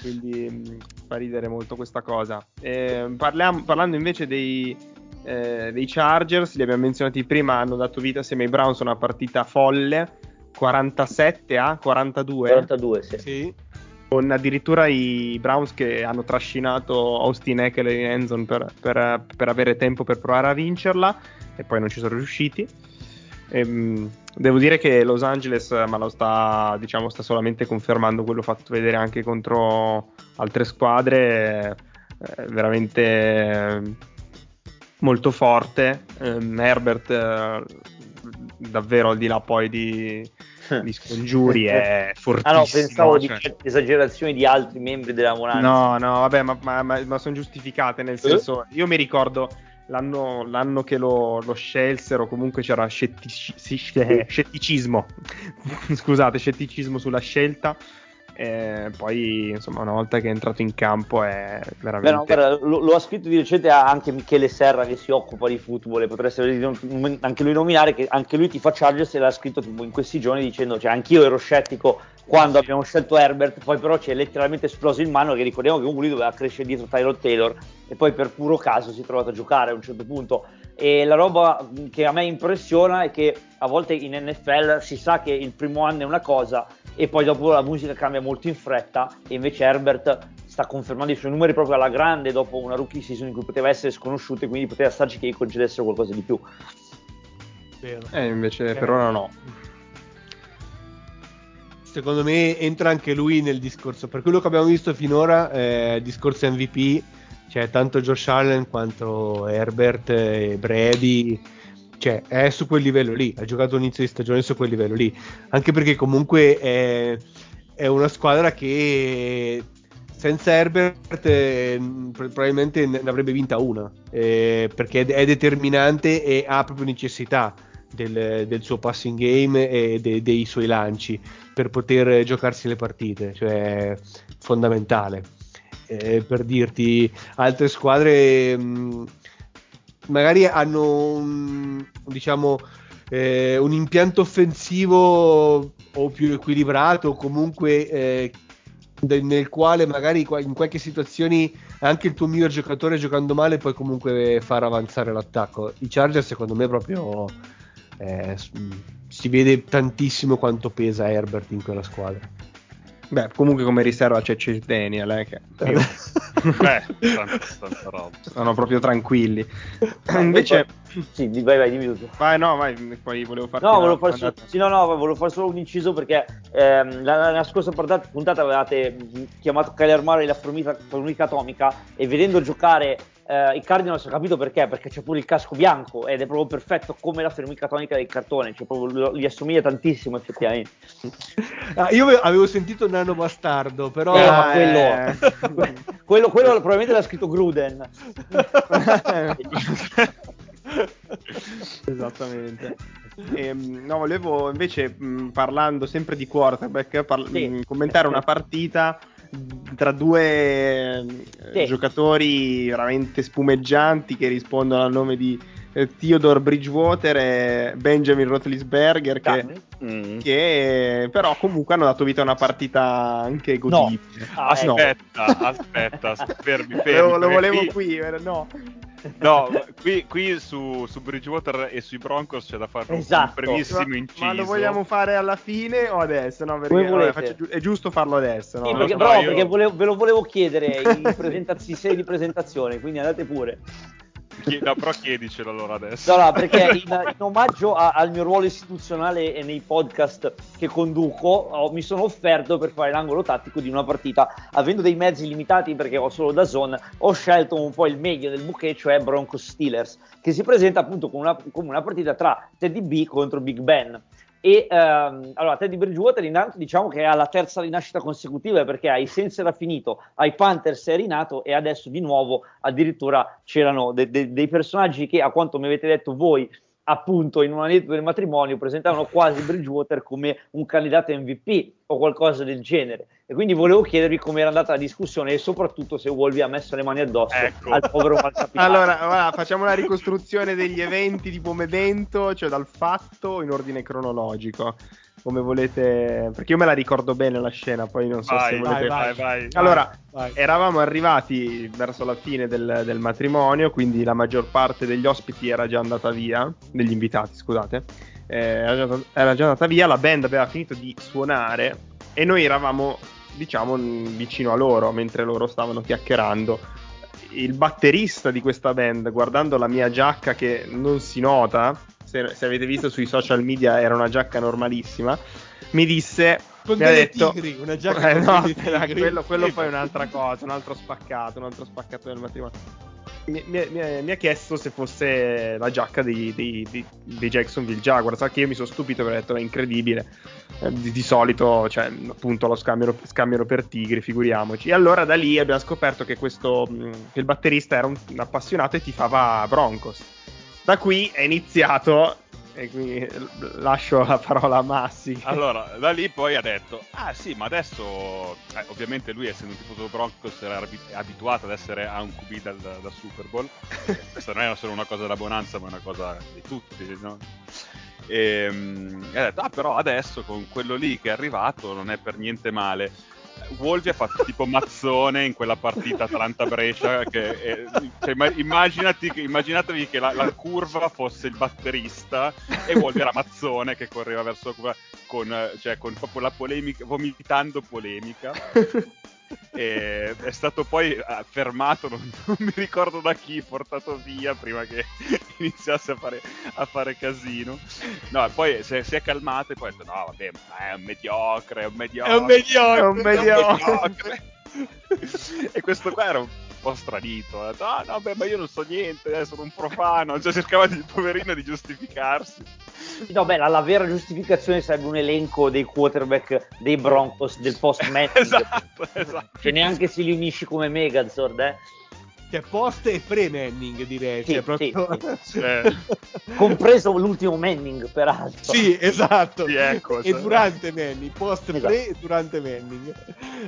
Speaker 3: Quindi mh, fa ridere molto questa cosa. Eh, parliamo- parlando invece dei, eh, dei Chargers, li abbiamo menzionati prima, hanno dato vita assieme ai Browns a una partita folle, 47 a 42,
Speaker 5: 42, sì.
Speaker 6: Sì.
Speaker 3: con addirittura i Browns che hanno trascinato Austin Eckler in endzone per, per, per avere tempo per provare a vincerla e poi non ci sono riusciti. Ehm, devo dire che Los Angeles, ma lo sta, diciamo, sta solamente confermando quello fatto vedere anche contro altre squadre, eh, veramente eh, molto forte. Ehm, Herbert, eh, davvero al di là poi di, di scongiuri, è fortissimo.
Speaker 5: Ah no, pensavo
Speaker 3: cioè.
Speaker 5: di esagerazioni di altri membri della Monanza.
Speaker 3: No, no, vabbè, ma, ma- ma- ma sono giustificate, nel senso, io mi ricordo l'anno, l'anno che lo, lo scelsero, comunque c'era scettici- eh, scetticismo, scusate, scetticismo sulla scelta. E poi, insomma, una volta che è entrato in campo è
Speaker 5: Beh,
Speaker 3: veramente...
Speaker 5: no, guarda, lo, lo ha scritto di recente anche Michele Serra che si occupa di football e potreste anche lui nominare che anche lui ti fa Chargers e l'ha scritto tipo in questi giorni dicendo cioè anch'io ero scettico quando abbiamo scelto Herbert poi però ci è letteralmente esploso in mano che ricordiamo che comunque lui doveva crescere dietro Tyrod Taylor e poi per puro caso si è trovato a giocare a un certo punto e la roba che a me impressiona è che a volte in NFL si sa che il primo anno è una cosa e poi dopo la musica cambia molto in fretta e invece Herbert sta confermando i suoi numeri proprio alla grande dopo una rookie season in cui poteva essere sconosciuto e quindi poteva starci che gli concedessero qualcosa di più.
Speaker 3: Eh, invece
Speaker 6: Eh.
Speaker 3: per ora no.
Speaker 6: Secondo me entra anche lui nel discorso. Per quello che abbiamo visto finora, eh, discorso MVP, c'è tanto Josh Allen quanto Herbert e Brady. Cioè, è su quel livello lì. Ha giocato inizio di stagione su quel livello lì. Anche perché comunque è, è una squadra che senza Herbert eh, pro- probabilmente ne avrebbe vinta una. eh, perché è determinante e ha proprio necessità del, del suo passing game e de- dei suoi lanci per poter giocarsi le partite, cioè fondamentale. Eh, per dirti, altre squadre mh, magari hanno un, diciamo, eh, un impianto offensivo o più equilibrato, comunque eh, nel quale magari in qualche situazione anche il tuo miglior giocatore giocando male puoi comunque far avanzare l'attacco. I Chargers secondo me proprio eh, s- si vede tantissimo quanto pesa Herbert in quella squadra.
Speaker 3: Beh, comunque come riserva c'è Chase Daniel, eh, che
Speaker 1: Beh, tanta, tanta roba.
Speaker 3: sono proprio tranquilli. Invece,
Speaker 5: Sì, di- vai, vai, dimmi tutto.
Speaker 3: vai, no, vai, poi volevo farti
Speaker 5: No, volevo fare, solo,
Speaker 3: domanda.
Speaker 5: sì, no, no, volevo fare solo un inciso perché ehm, la, la scorsa puntata, avevate mh, chiamato Kyler Murray la formica, formica atomica e vedendo giocare eh, i Cardinals ho capito perché, perché c'è pure il casco bianco ed è proprio perfetto come la formica atomica del cartone, cioè proprio lo- gli assomiglia tantissimo effettivamente.
Speaker 6: Ah, io ave- avevo sentito Nano Bastardo, però
Speaker 5: Eh, ma quello,
Speaker 3: eh.
Speaker 5: quello, quello probabilmente l'ha scritto Gruden.
Speaker 3: Esattamente. Ehm, no, volevo invece, mh, parlando sempre di quarterback, par-
Speaker 5: Sì.
Speaker 3: mh, commentare una partita tra due eh,
Speaker 5: Sì.
Speaker 3: giocatori veramente spumeggianti che rispondono al nome di eh, Theodore Bridgewater e Benjamin Roethlisberger che,
Speaker 1: Mm.
Speaker 3: che però comunque hanno dato vita a una partita anche godibile.
Speaker 5: Ah, ecco.
Speaker 1: Aspetta, aspetta, fermi, fermi.
Speaker 3: Lo, lo volevo
Speaker 1: qui-
Speaker 3: qui, eh, no.
Speaker 1: No, qui, qui su, su Bridgewater e sui Broncos c'è da fare un-
Speaker 5: Esatto.
Speaker 1: un brevissimo
Speaker 3: Ma,
Speaker 1: inciso.
Speaker 3: ma lo vogliamo fare alla fine o adesso? No, perché vabbè,
Speaker 5: volete.
Speaker 3: faccio è giusto farlo adesso. No?
Speaker 5: Sì, perché,
Speaker 1: so,
Speaker 5: però,
Speaker 1: io-
Speaker 5: perché volevo- ve lo volevo chiedere in, presentaz- in serie di presentazione, quindi andate pure.
Speaker 1: Chie- no, però chiedicelo allora adesso.
Speaker 5: No, no, perché in, in omaggio a- al mio ruolo istituzionale e nei podcast che conduco, ho- mi sono offerto per fare l'angolo tattico di una partita. Avendo dei mezzi limitati, perché ho solo da zone, ho scelto un po' il meglio del bouquet, cioè Broncos Steelers, che si presenta appunto come una, come una partita tra Teddy B contro Big Ben. E ehm, allora Teddy Bridgewater intanto diciamo che è alla terza rinascita consecutiva perché ai Saints era finito, ai Panthers è rinato e adesso di nuovo addirittura c'erano de- de- dei personaggi che a quanto mi avete detto voi appunto in un aneddoto del matrimonio presentavano quasi Bridgewater come un candidato MVP o qualcosa del genere e quindi volevo chiedervi come era andata la discussione e soprattutto se Wolvi ha messo le mani addosso
Speaker 1: Ecco.
Speaker 5: al povero malcapitato
Speaker 3: Allora, guarda, facciamo una ricostruzione degli eventi di Pomevento, cioè dal fatto in ordine cronologico. Come volete, perché io me la ricordo bene la scena, poi non so se
Speaker 1: Vai,
Speaker 3: volete.
Speaker 1: vai, vai, vai.
Speaker 3: Allora,
Speaker 6: Vai.
Speaker 3: eravamo arrivati verso la fine del, del matrimonio, quindi la maggior parte degli ospiti era già andata via, degli invitati, scusate, eh, era, già, era già andata via, la band aveva finito di suonare e noi eravamo, diciamo, vicino a loro, mentre loro stavano chiacchierando. Il batterista di questa band, guardando la mia giacca che non si nota, se, se avete visto sui social media era una giacca normalissima, mi disse
Speaker 6: Con
Speaker 3: mi ha detto
Speaker 6: tigri, una giacca
Speaker 3: Eh, no, aspetta, quello, quello poi è un'altra cosa, un altro spaccato, un altro spaccato del matrimonio. Mi, mi- mi- ha chiesto se fosse la giacca dei, dei- dei- dei Jacksonville Jaguars, sa che io mi sono stupito perché ho detto è incredibile. Eh, Di, di solito, cioè, appunto, lo scambiano, scambiano per tigri, figuriamoci. E allora da lì abbiamo scoperto che questo mh, che il batterista era un, un appassionato e tifava Broncos. Da qui è iniziato, e quindi lascio la parola a Massi.
Speaker 1: Allora, da lì poi ha detto, ah sì, ma adesso, eh, ovviamente lui essendo un tifoso Broncos era abi- abituato ad essere a un QB dal, da Super Bowl, questa non è solo una cosa da Bonanza, ma è una cosa di tutti, no? E, mm, e ha detto, ah però adesso con quello lì che è arrivato non è per niente male. Wolvi ha fatto tipo mazzone in quella partita Atalanta-Brescia che eh, cioè, imma- immaginati immaginatevi che la, la curva fosse il batterista e Wolvi era mazzone che correva verso la curva con, cioè, con proprio la polemica vomitando polemica e è stato poi eh, fermato non, non mi ricordo da chi portato via prima che iniziasse a fare, a fare casino no e poi si è, si è calmato e poi ha detto no vabbè ma è un mediocre è un mediocre
Speaker 6: È un mediocre.
Speaker 3: È un mediocre.
Speaker 1: mediocre. e questo qua era un po' stranito ha detto ah no beh ma io non so niente eh, sono un profano cioè cercava di poverino di giustificarsi
Speaker 5: No, beh, la, la vera giustificazione sarebbe un elenco dei quarterback dei Broncos del post Manning.
Speaker 1: esatto esatto
Speaker 5: Cioè, neanche se li unisci come Megazord, eh.
Speaker 6: Cioè, post e pre-Manning direi.
Speaker 5: Sì,
Speaker 6: cioè, proprio...
Speaker 5: sì,
Speaker 1: Eh,
Speaker 5: Compreso l'ultimo Manning, peraltro.
Speaker 6: Sì, esatto.
Speaker 1: Sì, ecco,
Speaker 6: e
Speaker 1: cioè.
Speaker 6: durante Manning, post
Speaker 5: Esatto.
Speaker 6: pre e durante Manning.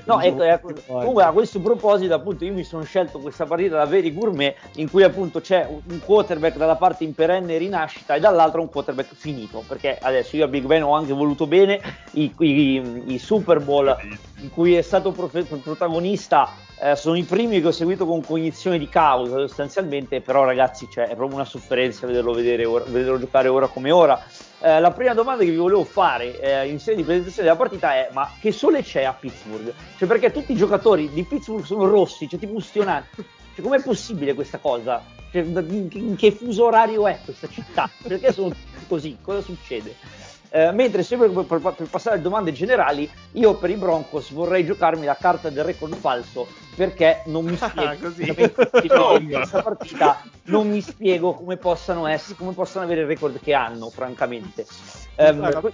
Speaker 5: No, ecco, ecco, comunque a questo proposito, appunto, io mi sono scelto questa partita da veri gourmet in cui appunto c'è un- un quarterback dalla parte in perenne rinascita e dall'altra un quarterback finito. Perché adesso io a Big Ben ho anche voluto bene i, i- i Super Bowl in cui è stato profe- protagonista. eh, sono i primi che ho seguito con cognizione di causa sostanzialmente, però ragazzi cioè, è proprio una sofferenza vederlo, vedere ora- vederlo giocare ora come ora. Eh, la prima domanda che vi volevo fare eh, in sede di presentazione della partita è: ma che sole c'è a Pittsburgh? Cioè, perché tutti i giocatori di Pittsburgh sono rossi, cioè tipo ustionati. Cioè, com'è possibile questa cosa? Cioè, in, che- fuso orario è questa città? Perché sono così? Cosa succede? Eh, mentre sempre per, per- per passare alle domande generali, io per i Broncos vorrei giocarmi la carta del record falso perché non mi spiego
Speaker 3: Così.
Speaker 5: in questa partita non mi spiego come possano essere, come possano avere il record che hanno, francamente.
Speaker 3: Guarda,
Speaker 5: que-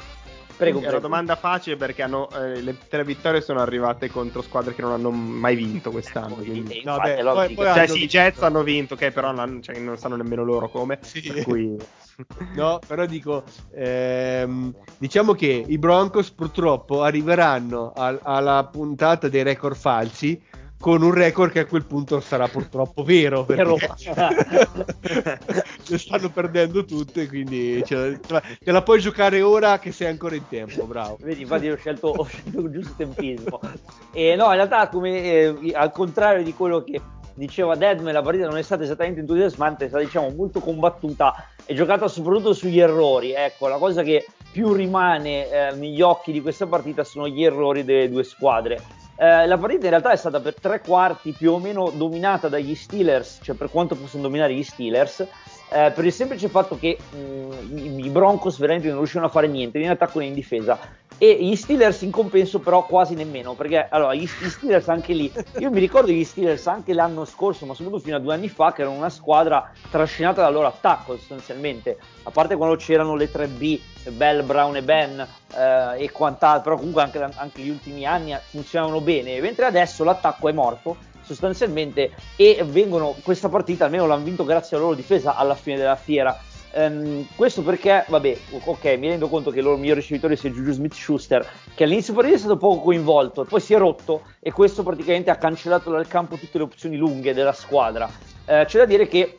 Speaker 5: prego,
Speaker 3: È una
Speaker 5: prego.
Speaker 3: domanda facile perché hanno, eh, le tre vittorie sono arrivate contro squadre che non hanno mai vinto quest'anno.
Speaker 5: Ecco,
Speaker 3: quindi-
Speaker 6: No, beh, poi- poi
Speaker 3: Cioè, sì, i. Jets hanno vinto, ok, però non, cioè, non sanno nemmeno loro come.
Speaker 6: Sì.
Speaker 3: Per cui...
Speaker 6: No, però dico, ehm, diciamo che i Broncos purtroppo arriveranno al- alla puntata dei record falsi con un record che a quel punto sarà purtroppo vero perché le stanno perdendo tutte quindi ce la, te la puoi giocare ora che sei ancora in tempo bravo
Speaker 5: Vedi, infatti ho scelto, ho scelto il giusto tempismo. E no, in realtà, come, eh, al contrario di quello che diceva Deadman, la partita non è stata esattamente entusiasmante, è stata diciamo molto combattuta e giocata soprattutto sugli errori. Ecco, la cosa che più rimane eh, negli occhi di questa partita sono gli errori delle due squadre. Eh, la partita in realtà è stata per tre quarti più o meno dominata dagli Steelers, cioè per quanto possono dominare gli Steelers, eh, per il semplice fatto che mh, i, i Broncos veramente non riuscivano a fare niente né in attacco né in difesa. E gli Steelers in compenso però quasi nemmeno perché allora gli, gli Steelers anche lì io mi ricordo gli Steelers anche l'anno scorso ma soprattutto fino a due anni fa che erano una squadra trascinata dal loro attacco sostanzialmente. A parte quando c'erano le 3B Bell, Brown e Ben eh, e quant'altro però comunque anche, anche gli ultimi anni funzionavano bene. Mentre adesso l'attacco è morto sostanzialmente e vengono questa partita almeno l'hanno vinto grazie alla loro difesa alla fine della fiera Ehm, questo perché, vabbè, ok, mi rendo conto che il loro miglior ricevitore sia Juju Smith Schuster, che all'inizio partita è stato poco coinvolto poi si è rotto e questo praticamente ha cancellato dal campo tutte le opzioni lunghe della squadra. Eh, c'è da dire che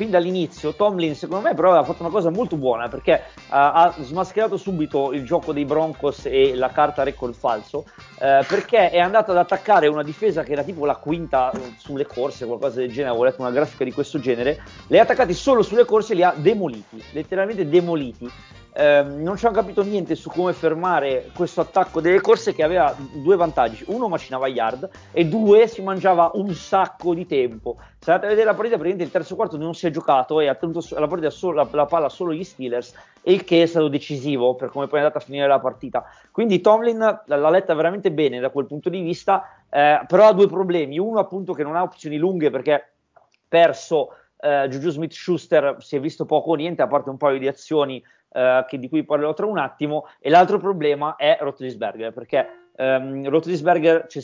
Speaker 5: fin dall'inizio Tomlin secondo me però aveva fatto una cosa molto buona perché uh, ha smascherato subito il gioco dei Broncos e la carta record falso uh, perché è andato ad attaccare una difesa che era tipo la quinta uh, sulle corse qualcosa del genere avevo letto una grafica di questo genere li ha attaccati solo sulle corse e li ha demoliti letteralmente demoliti ehm, non ci hanno capito niente su come fermare questo attacco delle corse che aveva due vantaggi. Uno macinava yard e due si mangiava un sacco di tempo. Se andate a vedere la partita, praticamente il terzo quarto non si è giocato e ha tenuto la, partita solo, la, la palla solo gli Steelers, il che è stato decisivo per come poi è andata a finire la partita. Quindi Tomlin l'ha letta veramente bene da quel punto di vista, eh, però ha due problemi. Uno appunto che non ha opzioni lunghe perché perso eh, Juju Smith Schuster si è visto poco o niente, a parte un paio di azioni eh, che, di cui parlerò tra un attimo. E l'altro problema è Rotlisberger, perché um, Rotlisberger cioè,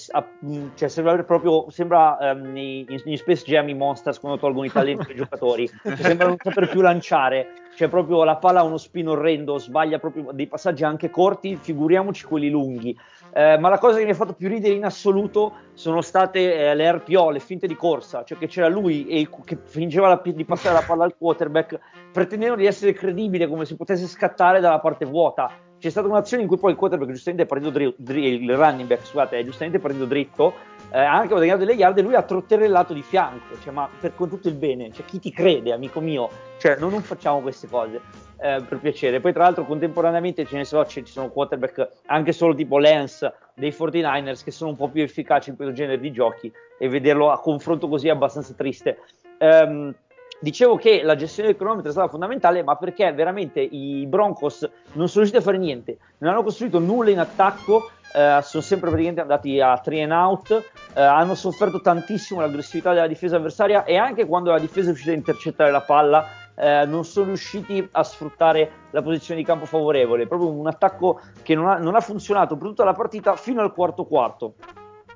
Speaker 5: cioè, sembra proprio sembra um, nei, Space Jam i Monsters quando tolgono i talenti dei giocatori, cioè, sembra non saper più lanciare. Cioè, proprio la palla ha uno spin orrendo, sbaglia proprio dei passaggi anche corti, figuriamoci quelli lunghi. Eh, ma la cosa che mi ha fatto più ridere in assoluto sono state eh, le RPO, le finte di corsa, cioè che c'era lui e, che fingeva la, di passare la palla al quarterback, pretendendo di essere credibile come se potesse scattare dalla parte vuota. C'è stata un'azione in cui poi il quarterback giustamente è partito dritto, il running back, scusate, giustamente partito dritto, eh, anche guadagnato delle yard e lui ha trotterellato di fianco, cioè, ma per con tutto il bene, cioè, chi ti crede, amico mio? Cioè, noi non facciamo queste cose eh, per piacere. Poi, tra l'altro, contemporaneamente ce ne so, ci sono quarterback anche solo tipo Lance dei 49ers che sono un po' più efficaci in questo genere di giochi e vederlo a confronto così è abbastanza triste. Um, Dicevo che la gestione del cronometro è stata fondamentale, ma perché veramente i Broncos non sono riusciti a fare niente, non hanno costruito nulla in attacco, eh, sono sempre praticamente andati a three and out, eh, hanno sofferto tantissimo l'aggressività della difesa avversaria e anche quando la difesa è riuscita a intercettare la palla eh, non sono riusciti a sfruttare la posizione di campo favorevole, proprio un attacco che non ha, non ha funzionato per tutta la partita fino al quarto quarto.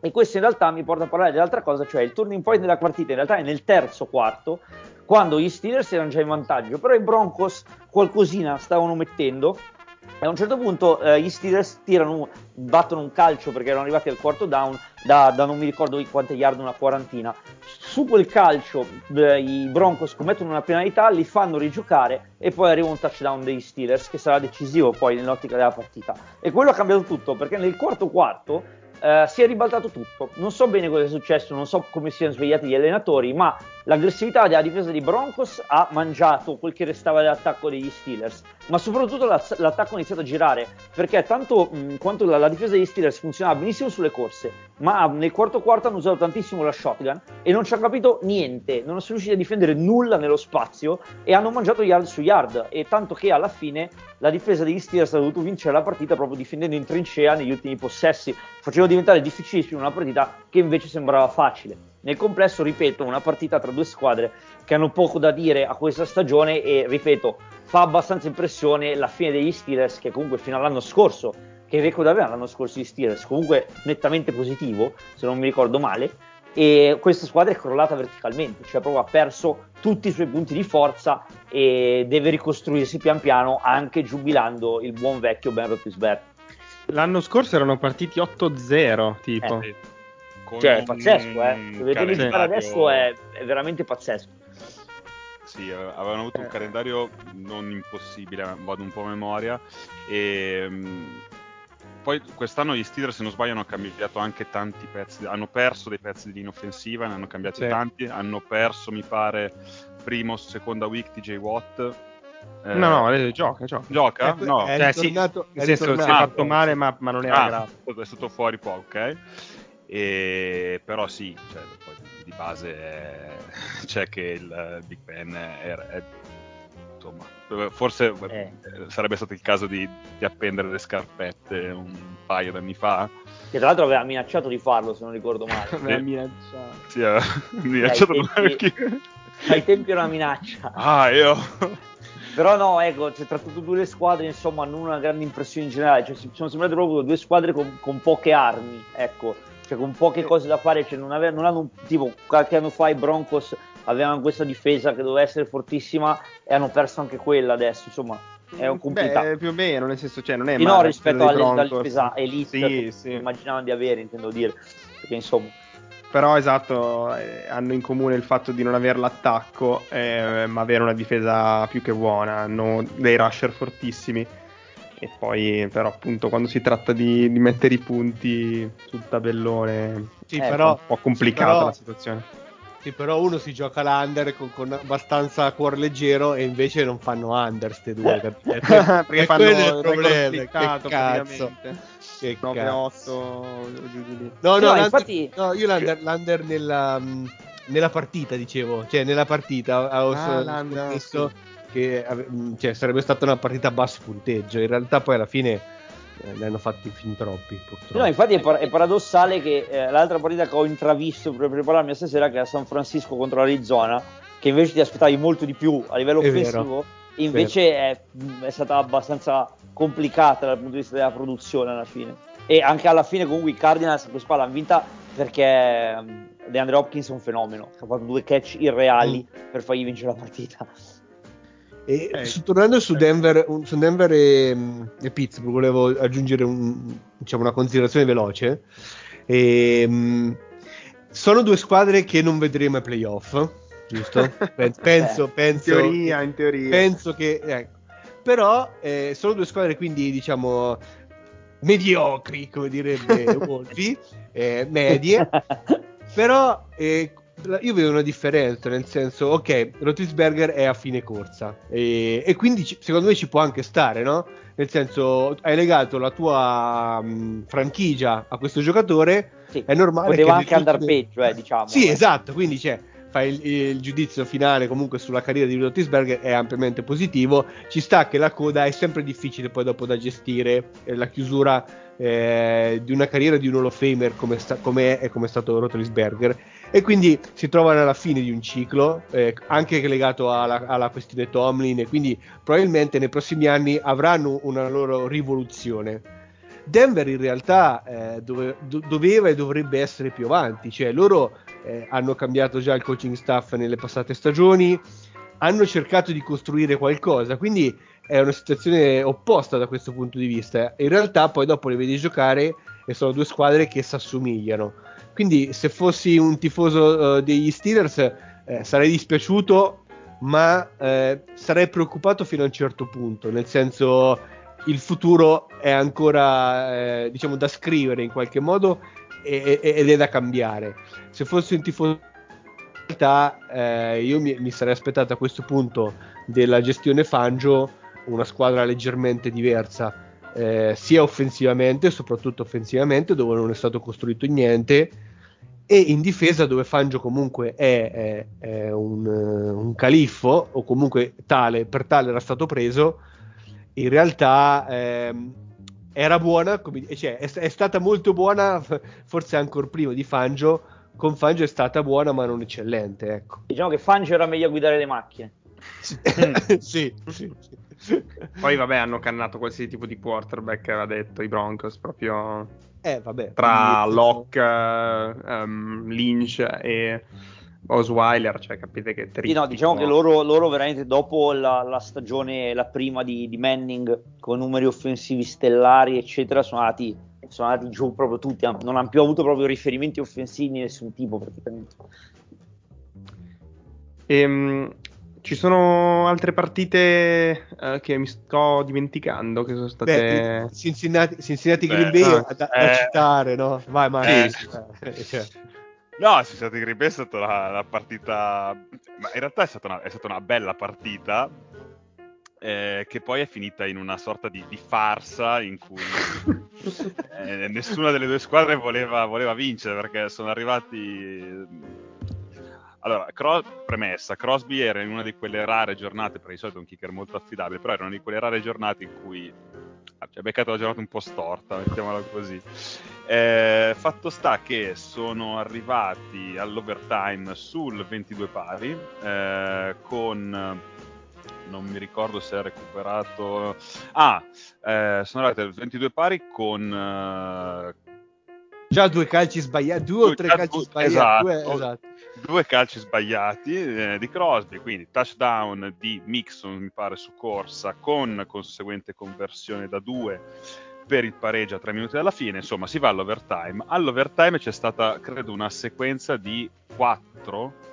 Speaker 5: E questo in realtà mi porta a parlare dell'altra cosa, cioè il turning point della partita in realtà è nel terzo quarto, quando gli Steelers erano già in vantaggio, però i Broncos qualcosina stavano mettendo e a un certo punto eh, gli Steelers tirano, battono un calcio perché erano arrivati al quarto down da, da non mi ricordo quante yard, una quarantina. Su quel calcio eh, i Broncos commettono una penalità, li fanno rigiocare e poi arriva un touchdown degli Steelers che sarà decisivo poi nell'ottica della partita. E quello ha cambiato tutto perché nel quarto quarto Uh, si è ribaltato tutto. Non so bene cosa è successo, non so come siano svegliati gli allenatori, ma l'aggressività della difesa dei Broncos ha mangiato quel che restava dell'attacco degli Steelers, ma soprattutto l'attacco ha iniziato a girare, perché tanto mh, quanto la, la, difesa degli Steelers funzionava benissimo sulle corse, ma nel quarto quarto hanno usato tantissimo la shotgun e non ci hanno capito niente, non sono riusciti a difendere nulla nello spazio e hanno mangiato yard su yard, e tanto che alla fine la difesa degli Steelers ha dovuto vincere la partita proprio difendendo in trincea negli ultimi possessi, faceva diventare difficilissima una partita che invece sembrava facile. Nel complesso, ripeto, una partita tra due squadre che hanno poco da dire a questa stagione e, ripeto, fa abbastanza impressione la fine degli Steelers che comunque fino all'anno scorso, che record aveva l'anno scorso gli Steelers, comunque nettamente positivo, se non mi ricordo male, e questa squadra è crollata verticalmente, cioè proprio ha perso tutti i suoi punti di forza e deve ricostruirsi pian piano anche giubilando il buon vecchio Ben Roethlisberger.
Speaker 3: L'anno scorso erano partiti 8-0, tipo.
Speaker 5: Eh, cioè, è pazzesco, eh. Se vedete giocare adesso è, è, veramente pazzesco.
Speaker 1: Sì, avevano avuto un eh. calendario non impossibile, vado un po' a memoria. E mm, poi quest'anno gli Steelers, se non sbaglio, hanno cambiato anche tanti pezzi. Hanno perso dei pezzi di linea offensiva, ne hanno cambiati sì. tanti. Hanno perso, mi pare, primo, seconda week TJ Watt.
Speaker 3: Eh, no, no, gioca, gioca.
Speaker 1: Gioca?
Speaker 3: È, no. È cioè, ritornato, sì, nel senso si è fatto male, ma, ma non era ah, grave.
Speaker 1: È stato fuori poco, ok? E, però sì, cioè, poi di base è, c'è che il Big Ben è, è insomma, forse eh. sarebbe stato il caso di, di, appendere le scarpette un paio d'anni fa.
Speaker 5: Che tra l'altro aveva minacciato di farlo, se non ricordo male.
Speaker 3: aveva minacciato.
Speaker 1: Sì, aveva minacciato
Speaker 5: ai tempi, ai tempi era una minaccia.
Speaker 1: Ah, io...
Speaker 5: Però no, ecco, cioè, tra tutte due le squadre, insomma, non una grande impressione in generale. Cioè, sono sembrate proprio due squadre con, con poche armi, ecco cioè con poche cose da fare, cioè non, ave- non hanno tipo qualche anno fa i Broncos avevano questa difesa che doveva essere fortissima e hanno perso anche quella adesso, insomma è un complicato.
Speaker 3: Più o meno, nel senso, cioè non è
Speaker 5: sì, no, rispetto alla difesa elite sì, che sì. immaginavano di avere, intendo dire, perché insomma
Speaker 3: però esatto, eh, hanno in comune il fatto di non avere l'attacco, eh, ma avere una difesa più che buona, hanno dei rusher fortissimi e poi però appunto quando si tratta di, di mettere i punti sul tabellone
Speaker 6: sì, è però,
Speaker 3: un po' complicata
Speaker 6: sì, però,
Speaker 3: la situazione
Speaker 6: Sì, però uno si gioca l'under con, con abbastanza cuore leggero e invece non fanno under ste due. E que-
Speaker 3: Perché
Speaker 6: e
Speaker 3: fanno
Speaker 6: quello è il problema. Che cazzo.
Speaker 3: praticamente.
Speaker 6: Che
Speaker 3: 9-8
Speaker 6: cazzo.
Speaker 3: giù di lì.
Speaker 6: No, no,
Speaker 5: No, infatti-
Speaker 6: no, io l'under, l'under nella, nella partita dicevo, cioè nella partita ho
Speaker 3: Ah,
Speaker 6: scommesso che mh, cioè, sarebbe stata una partita a basso punteggio. In realtà poi alla fine eh, ne hanno fatti fin troppi, purtroppo.
Speaker 5: No, infatti è, par- è paradossale che eh, l'altra partita che ho intravisto per prepararmi stasera, che era San Francisco contro l'Arizona, che invece ti aspettavi molto di più a livello
Speaker 6: È vero.
Speaker 5: offensivo, invece è, è stata abbastanza complicata dal punto di vista della produzione alla fine. E anche alla fine comunque i Cardinals questa qua l'hanno vinta perché um, DeAndre Hopkins è un fenomeno, ha fatto due catch irreali per fargli vincere la partita.
Speaker 6: E
Speaker 3: Eh,
Speaker 6: su- tornando su Denver, un- su Denver e, e Pittsburgh, volevo aggiungere un- diciamo, una considerazione veloce. Ehm, sono due squadre che non vedremo ai playoff, giusto? Pen- penso,
Speaker 3: In
Speaker 6: penso,
Speaker 3: teoria, in teoria.
Speaker 6: penso che ecco. però eh, sono due squadre quindi diciamo mediocri, come direbbe Wolfi, eh, medie. Però eh, io vedo una differenza, nel senso, ok, Rotisberger è a fine corsa e, e quindi ci- secondo me ci può anche stare, no? Nel senso, hai legato la tua mh, franchigia a questo giocatore,
Speaker 5: Sì,
Speaker 6: è normale
Speaker 5: Poteva
Speaker 6: che
Speaker 5: anche andare peggio, eh, diciamo.
Speaker 6: Sì,
Speaker 5: eh.
Speaker 6: esatto, quindi c'è fai il, il giudizio finale comunque sulla carriera di Rotisberger è ampiamente positivo. Ci sta che la coda è sempre difficile poi dopo da gestire, eh, la chiusura eh, di una carriera di un Hall of Famer come, sta, come è come è stato Rotisberger. E quindi si trovano alla fine di un ciclo, eh, anche legato alla, alla questione Tomlin, e quindi probabilmente nei prossimi anni avranno una loro rivoluzione. Denver in realtà eh, dove- do- doveva e dovrebbe essere più avanti, cioè loro eh, hanno cambiato già il coaching staff nelle passate stagioni, hanno cercato di costruire qualcosa, quindi è una situazione opposta da questo punto di vista. In realtà poi dopo le vedi giocare e sono due squadre che si assomigliano. Quindi se fossi un tifoso eh, degli Steelers eh, sarei dispiaciuto, ma eh, sarei preoccupato fino a un certo punto, nel senso il futuro è ancora eh, diciamo da scrivere in qualche modo ed è da cambiare. Se fossi un tifoso eh, io mi, mi sarei aspettato a questo punto della gestione Fangio una squadra leggermente diversa eh, sia offensivamente soprattutto offensivamente dove non è stato costruito niente e in difesa dove Fangio comunque è, è- è un, eh, un califfo o comunque tale per tale era stato preso in realtà ehm, era buona come- cioè, è, è stata molto buona forse ancora prima di Fangio con Fangio è stata buona ma non eccellente ecco
Speaker 5: Diciamo che Fangio era meglio a guidare le macchine.
Speaker 6: sì, sì, sì.
Speaker 3: Poi vabbè hanno cannato qualsiasi tipo di quarterback, aveva detto i Broncos, proprio
Speaker 6: eh vabbè
Speaker 3: tra Locke, ehm, Lynch e Osweiler, cioè capite che
Speaker 5: Sì,
Speaker 3: trittico.
Speaker 5: no, diciamo che loro, loro veramente dopo la, la stagione, la prima di, di Manning, con numeri offensivi stellari, eccetera, sono andati, sono andati giù proprio tutti. Non hanno più avuto proprio riferimenti offensivi di nessun tipo, praticamente.
Speaker 3: Ehm, ci sono altre partite eh, che mi sto dimenticando che sono state...
Speaker 6: Beh, Cincinnati, Cincinnati
Speaker 1: Beh,
Speaker 6: Green Bay
Speaker 3: ah,
Speaker 6: da, da
Speaker 1: eh.
Speaker 6: citare no? vai ma
Speaker 1: Eh.
Speaker 6: cioè,
Speaker 1: No, sì, stati Green Bay è stata la, la partita. Ma in realtà è stata una, è stata una bella partita. eh, che poi è finita in una sorta di, di farsa in cui eh, nessuna delle due squadre voleva, voleva vincere perché sono arrivati. Allora, Cro- premessa: Crosby era in una di quelle rare giornate, perché di solito è un kicker molto affidabile, però era una di quelle rare giornate in cui ha cioè, beccato la giornata un po' storta, mettiamola così. Eh, fatto sta che sono arrivati all'overtime sul 22 pari eh, con non mi ricordo se ha recuperato ah eh, sono arrivati al 22 pari con eh,
Speaker 6: già due calci sbagliati due o tre
Speaker 1: cal-
Speaker 6: calci
Speaker 1: due-
Speaker 6: sbagliati
Speaker 1: esatto.
Speaker 6: due- esatto.
Speaker 1: Due calci sbagliati eh, di Crosby, quindi touchdown di Mixon mi pare su corsa con conseguente conversione da due per il pareggio a tre minuti dalla fine, insomma si va all'overtime. All'overtime c'è stata credo una sequenza di quattro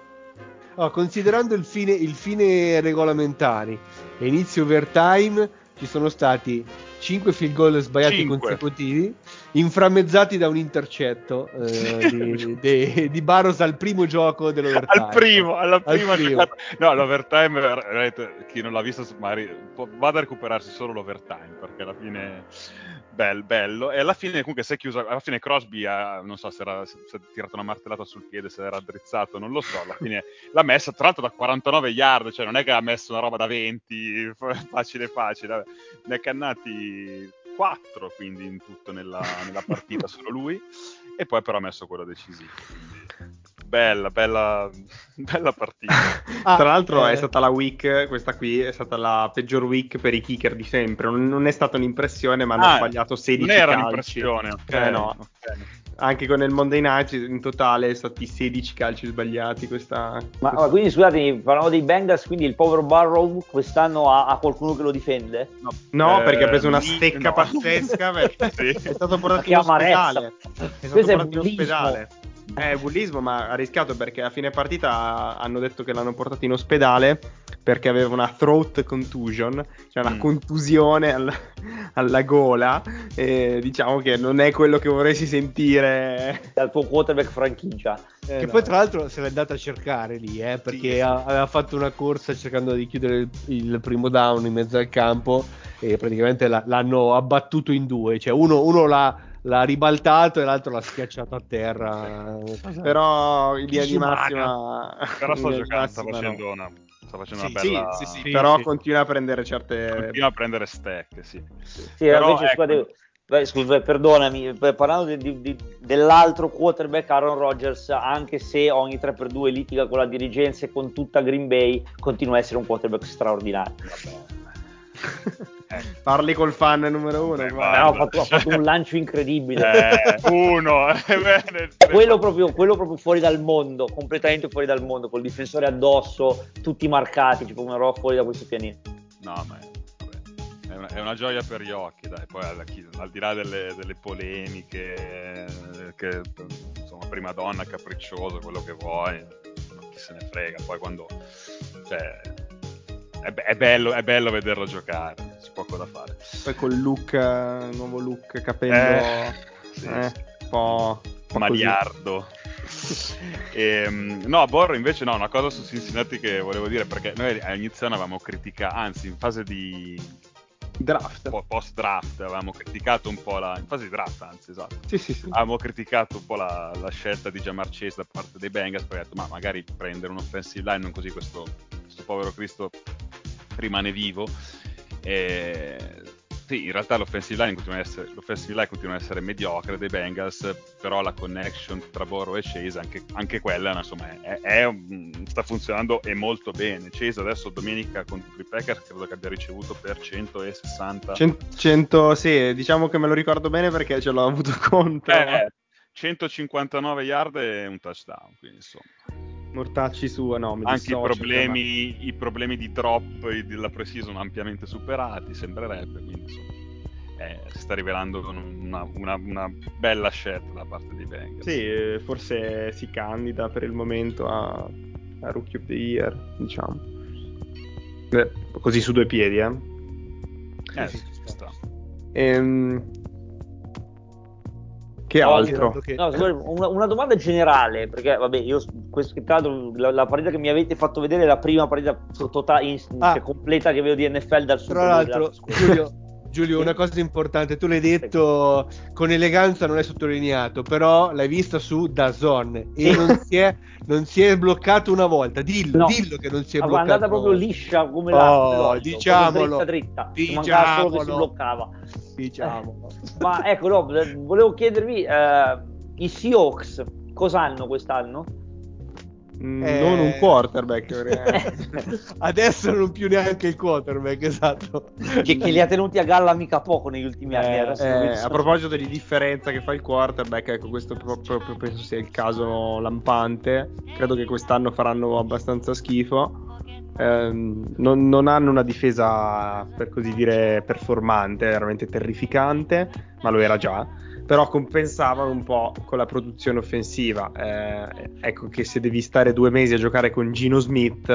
Speaker 6: Oh, considerando il fine, il fine regolamentari e inizio overtime ci sono stati 5 field goal sbagliati
Speaker 1: Cinque.
Speaker 6: consecutivi, inframmezzati da un intercetto eh, di, di, di Barros al primo gioco dell'overtime.
Speaker 1: Al primo, alla prima
Speaker 6: primo.
Speaker 1: giocata. No, l'overtime, chi non l'ha visto, magari può- vada a recuperarsi solo l'overtime, perché alla fine bel, bello. E alla fine, comunque, si è chiuso. Alla fine, Crosby ha, non so se era se ha tirato una martellata sul piede, se era addrizzato, non lo so. Alla fine l'ha messa, tra l'altro, da 49 yard, cioè non è che ha messo una roba da 20, f- facile, facile. vabbè. Ne ha cannati 4, quindi in tutto nella, nella partita, solo lui. E poi, però, ha messo quello decisivo. quindi Bella, bella, bella partita.
Speaker 6: Ah,
Speaker 3: Tra l'altro
Speaker 6: eh,
Speaker 3: è stata la week, questa qui è stata la peggior week per i kicker di sempre. Non, non è stata un'impressione, ma hanno
Speaker 1: Ah,
Speaker 3: sbagliato 16
Speaker 1: Non era
Speaker 3: calci.
Speaker 1: un'impressione, ok.
Speaker 3: Eh, no.
Speaker 1: ok.
Speaker 3: Anche con il Monday Night in totale sono stati 16 calci sbagliati questa...
Speaker 5: Ma, ma quindi scusatemi, parlavo dei Bengals, quindi il povero Barrow quest'anno ha, ha qualcuno che lo difende?
Speaker 3: No,
Speaker 1: Eh,
Speaker 3: perché ha preso una
Speaker 1: lì-
Speaker 3: stecca
Speaker 1: no.
Speaker 3: pazzesca perché
Speaker 1: Sì.
Speaker 3: è stato portato in ospedale. È stato
Speaker 5: Questo è
Speaker 3: portato in ospedale. È bullismo, ma ha rischiato perché a fine partita hanno detto che l'hanno portato in ospedale perché aveva una throat contusion, cioè una
Speaker 1: Mm.
Speaker 3: contusione al- alla gola. E diciamo che non è quello che vorresti sentire.
Speaker 5: Dal tuo quarterback franchigia.
Speaker 3: Eh,
Speaker 6: che
Speaker 3: no.
Speaker 6: poi tra l'altro se l'è andata a cercare lì, eh, perché
Speaker 3: Sì,
Speaker 6: ha- aveva fatto una corsa cercando di chiudere il, il primo down in mezzo al campo e praticamente la- l'hanno abbattuto in due, cioè uno, uno l'ha, l'ha ribaltato e l'altro l'ha schiacciato a terra.
Speaker 3: Però in linea di massima.
Speaker 1: Però sta giocando, sta facendo una, sta facendo
Speaker 6: Sì,
Speaker 1: una
Speaker 3: Sì,
Speaker 1: bella...
Speaker 3: sì, sì,
Speaker 6: Sì,
Speaker 3: però
Speaker 6: sì.
Speaker 3: continua a prendere certe.
Speaker 1: Continua a prendere stack, sì.
Speaker 5: Sì,
Speaker 1: Però,
Speaker 5: invece,
Speaker 1: ecco-
Speaker 5: scusate, beh, scusa, perdonami, parlando di- di- di- dell'altro quarterback Aaron Rodgers, anche se ogni 3x2 litiga con la dirigenza e con tutta Green Bay, continua a essere un quarterback straordinario.
Speaker 1: Eh,
Speaker 3: Parli col fan numero uno.
Speaker 5: Eh, ha,
Speaker 1: Guarda.
Speaker 5: fatto, ha fatto un lancio incredibile.
Speaker 1: eh, uno, eh,
Speaker 5: quello proprio, quello proprio fuori dal mondo, completamente fuori dal mondo, col difensore addosso, tutti marcati, tipo una roba fuori da questo pianeta.
Speaker 1: No, ma è, una, è una gioia per gli occhi, dai. Poi al, al di là delle, delle polemiche, eh, che insomma, prima donna, capriccioso, quello che vuoi, chi se ne frega. Poi quando, cioè, è, be- è bello, è bello vederlo giocare, poco da fare.
Speaker 3: Poi col look, eh, nuovo look, capello.
Speaker 1: Eh, sì,
Speaker 3: eh,
Speaker 1: sì.
Speaker 3: un po'. po'.
Speaker 1: Maliardo. Ehm, no, Borro invece no, una cosa su Cincinnati che volevo dire perché noi all'inizio avevamo criticato, anzi in fase di
Speaker 3: Draft.
Speaker 1: post draft avevamo criticato un po' la in fase di draft anzi esatto
Speaker 3: Sì, sì, sì.
Speaker 1: avevamo criticato un po' la, la scelta di Jamar Chase da parte dei Bengals poi detto ma magari prendere un offensive line non così questo, questo povero Cristo rimane vivo e sì, in realtà l'offensive line, continua a essere, l'offensive line continua a essere mediocre dei Bengals, però la connection tra Borrow e Chase, anche, anche quella, insomma, è, è sta funzionando e molto bene. Chase adesso domenica contro i Packers credo che abbia ricevuto per 160
Speaker 3: Cent- 100, sì, diciamo che me lo ricordo bene perché ce l'ho avuto contro.
Speaker 1: eh, 159 yard e un touchdown, quindi insomma.
Speaker 3: Mortacci su, no, mi
Speaker 1: Anche i problemi, i problemi di drop e della pre-season ampiamente superati, sembrerebbe, quindi insomma eh, si sta rivelando una, una- una bella scelta da parte dei Bengals.
Speaker 3: Sì, eh, forse si candida per il momento a, a Rookie of the Year, diciamo. Eh, così su due piedi, eh.
Speaker 1: Eh,
Speaker 6: Sì,
Speaker 1: sì.
Speaker 3: Ehm, Che altro?
Speaker 6: Che-
Speaker 5: No, una, una domanda generale, perché vabbè, io questo, che tra l'altro la, la partita che mi avete fatto vedere è la prima partita totale, in-
Speaker 6: Ah.
Speaker 5: cioè, completa che vedo di NFL dal Super
Speaker 6: Tra l'altro. Giulio, Giulio, una cosa importante, tu l'hai detto con eleganza, non l'hai sottolineato, però l'hai vista su Dazon e
Speaker 5: Sì.
Speaker 6: non, si è, non si è bloccato una volta. Dillo,
Speaker 5: No.
Speaker 6: dillo che non si è
Speaker 5: Ma è
Speaker 6: bloccato.
Speaker 5: andata proprio liscia come
Speaker 6: Oh,
Speaker 5: dell'olio,
Speaker 6: diciamolo.
Speaker 5: proprio dritta dritta, Ci mancava solo che si
Speaker 6: Diciamolo.
Speaker 5: bloccava.
Speaker 6: Diciamo.
Speaker 5: Ma ecco, no, volevo chiedervi, eh, i Seahawks cosa hanno quest'anno?
Speaker 3: Mm,
Speaker 6: Eh.
Speaker 3: Non un quarterback. perché-
Speaker 6: Adesso non più neanche il quarterback, esatto.
Speaker 5: che, che li ha tenuti a galla mica poco negli ultimi anni.
Speaker 6: Eh,
Speaker 3: Eh,
Speaker 5: Wilson-
Speaker 3: a proposito di differenza che fa il quarterback, ecco, questo pro- proprio penso sia il caso lampante. Credo che quest'anno faranno abbastanza schifo. Ehm, non, non hanno una difesa, per così dire, performante, veramente terrificante, ma lo era già. Però compensavano un po' con la produzione offensiva. Eh, ecco che se devi stare due mesi a giocare con Gino Smith,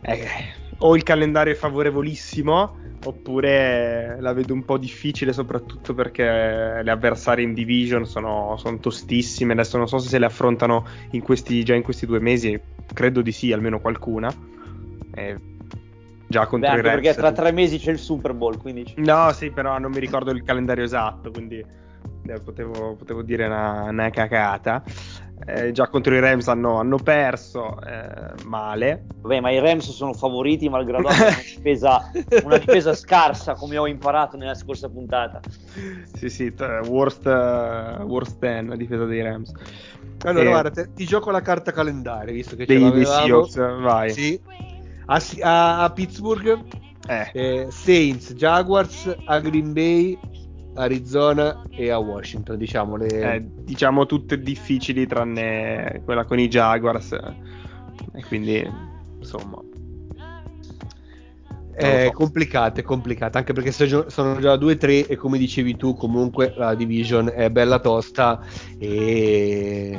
Speaker 3: eh, o il calendario è favorevolissimo oppure la vedo un po' difficile soprattutto perché le avversarie in division sono, sono tostissime adesso non so se se le affrontano in questi, già in questi due mesi credo di sì almeno qualcuna eh, già contro
Speaker 5: Beh,
Speaker 3: i Rams
Speaker 5: perché tra tre mesi c'è il Super Bowl quindi
Speaker 3: no sì però non mi ricordo il calendario esatto quindi eh, potevo, potevo dire una, una cacata eh, già contro i Rams hanno, hanno perso eh, male.
Speaker 5: Vabbè, ma i Rams sono favoriti, malgrado una difesa, una difesa scarsa, come ho imparato nella scorsa puntata.
Speaker 3: Sì, sì, t- worst, uh, worst 10 la difesa dei Rams.
Speaker 6: Allora, eh, guarda, te, ti gioco la carta calendario, visto che
Speaker 3: dei,
Speaker 6: ce
Speaker 3: dei Seahawks, vai.
Speaker 6: Sì. A, a, a Pittsburgh, eh. Saints, Jaguars, a Green Bay, Arizona e a Washington, diciamo. Le...
Speaker 3: Eh, diciamo tutte difficili tranne quella con i Jaguars. E quindi, insomma.
Speaker 6: È so. complicata, è complicata, anche perché sono già 2-3 e come dicevi tu comunque la division è bella tosta e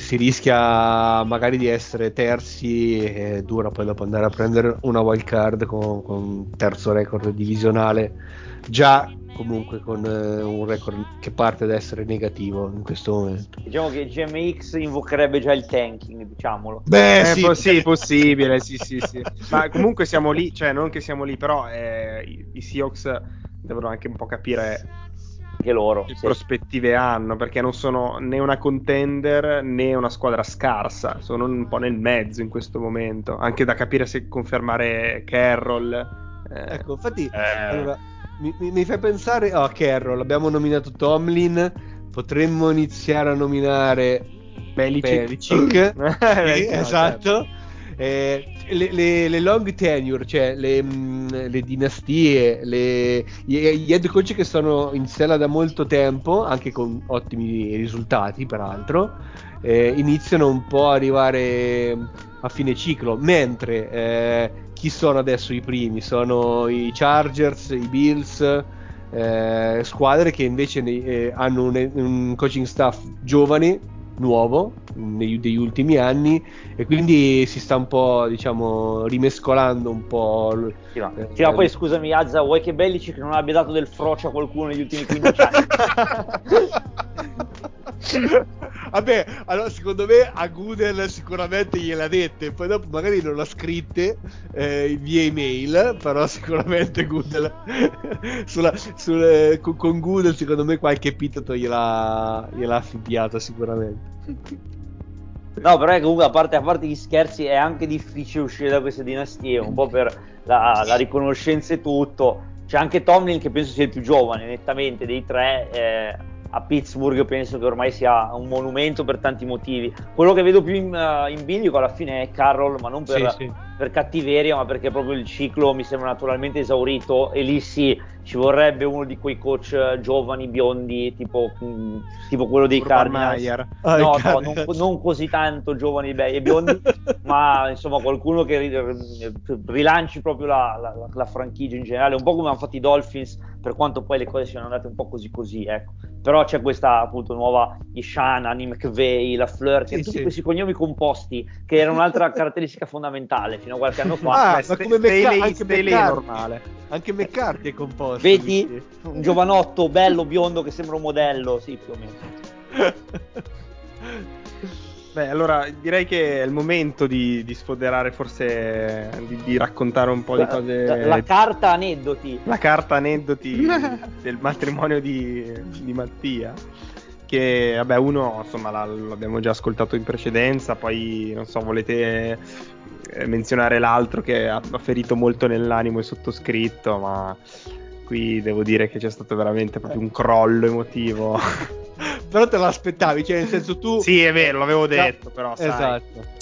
Speaker 6: si rischia magari di essere terzi e dura poi dopo andare a prendere una wild card con, con terzo record divisionale già comunque con eh, un record che parte ad essere negativo in questo momento.
Speaker 5: Diciamo che GMX invocherebbe già il tanking, diciamolo.
Speaker 3: Beh, eh, sì, po- sì, possibile, sì, sì, sì. Ma comunque siamo lì, cioè non che siamo lì, però eh, i, i Seahawks devono anche un po' capire
Speaker 5: che loro
Speaker 3: che
Speaker 5: sì.
Speaker 3: prospettive hanno perché non sono né una contender né una squadra scarsa sono un po' nel mezzo in questo momento anche da capire se confermare Carroll
Speaker 6: eh, ecco infatti eh, allora mi, mi, fai pensare a oh, Carroll, abbiamo nominato Tomlin, potremmo iniziare a nominare
Speaker 3: Belichick.
Speaker 6: Belichick. sì, esatto. Eh, le, le, le, long tenure, cioè le, mm, le dinastie, gli head coach che sono in sella da molto tempo, anche con ottimi risultati peraltro, eh, iniziano un po' a arrivare a fine ciclo, mentre eh, chi sono adesso i primi? Sono i Chargers, i Bills, eh, squadre che invece eh, hanno un, un, coaching staff giovane, nuovo, negli, degli ultimi anni e quindi si sta un po' diciamo rimescolando un po'.
Speaker 5: Sì, ma, eh, sì, ma poi scusami Azza, vuoi che Bellici che non abbia dato del frocio a qualcuno negli ultimi 15 anni?
Speaker 6: Vabbè, allora secondo me a Gudel sicuramente gliel'ha dette, poi dopo magari non l'ha scritte eh, via email, però sicuramente Gudel sulla, sulla, con, con Gudel secondo me qualche epiteto gliel'ha, gliel'ha affibbiato sicuramente.
Speaker 5: No, però è comunque a parte, a parte, gli scherzi è anche difficile uscire da queste dinastie, un po' per la, la riconoscenza e tutto. C'è anche Tomlin che penso sia il più giovane, nettamente, dei tre. Eh, a Pittsburgh penso che ormai sia un monumento per tanti motivi. Quello che vedo più in, uh, in bilico alla fine è Carroll, ma non per, sì, sì. per, cattiveria, ma perché proprio il ciclo mi sembra naturalmente esaurito e lì sì, ci vorrebbe uno di quei coach uh, giovani, biondi, tipo, mm, tipo quello dei Cardinals.
Speaker 3: Ah,
Speaker 5: no, no non, non, così tanto giovani e biondi, ma insomma qualcuno che rilanci proprio la, la, la, franchigia in generale, un po' come hanno fatto i Dolphins, per quanto poi le cose siano andate un po' così così, ecco però c'è questa appunto nuova Ishana, McVeigh, la Fleur, che sì, tutti sì. questi cognomi composti, che era un'altra caratteristica fondamentale fino a qualche anno fa.
Speaker 6: Ah, ma come Staley, anche Staley è normale. Anche McCarthy è composto.
Speaker 5: Vedi? Quindi. Un giovanotto bello, biondo, che sembra un modello, sì, più o meno.
Speaker 3: Beh, allora direi che è il momento di, di sfoderare, forse di, di, raccontare un po' di cose.
Speaker 5: La, carta aneddoti.
Speaker 3: La carta aneddoti del matrimonio di, di, Mattia. Che vabbè, uno insomma l'abbiamo già ascoltato in precedenza, poi non so, volete menzionare l'altro che ha, ferito molto nell'animo il sottoscritto, ma qui devo dire che c'è stato veramente proprio un crollo emotivo.
Speaker 6: però te l'aspettavi, cioè nel senso tu...
Speaker 3: Sì, è vero, l'avevo detto, però sai.
Speaker 6: Esatto.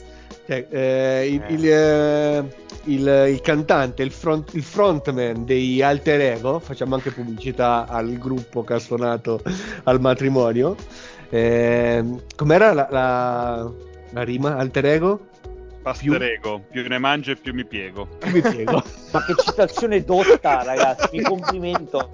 Speaker 6: Cioè, eh, il, eh. Il, eh, il, il, cantante, il, front, il, frontman dei Alter Ego, facciamo anche pubblicità al gruppo che ha suonato al matrimonio. Eh, com'era la, la, la rima Alter Ego?
Speaker 1: Pasterego, più... più ne mangio e più mi piego.
Speaker 6: Più mi piego.
Speaker 5: Ma che citazione dotta, ragazzi, mi complimento.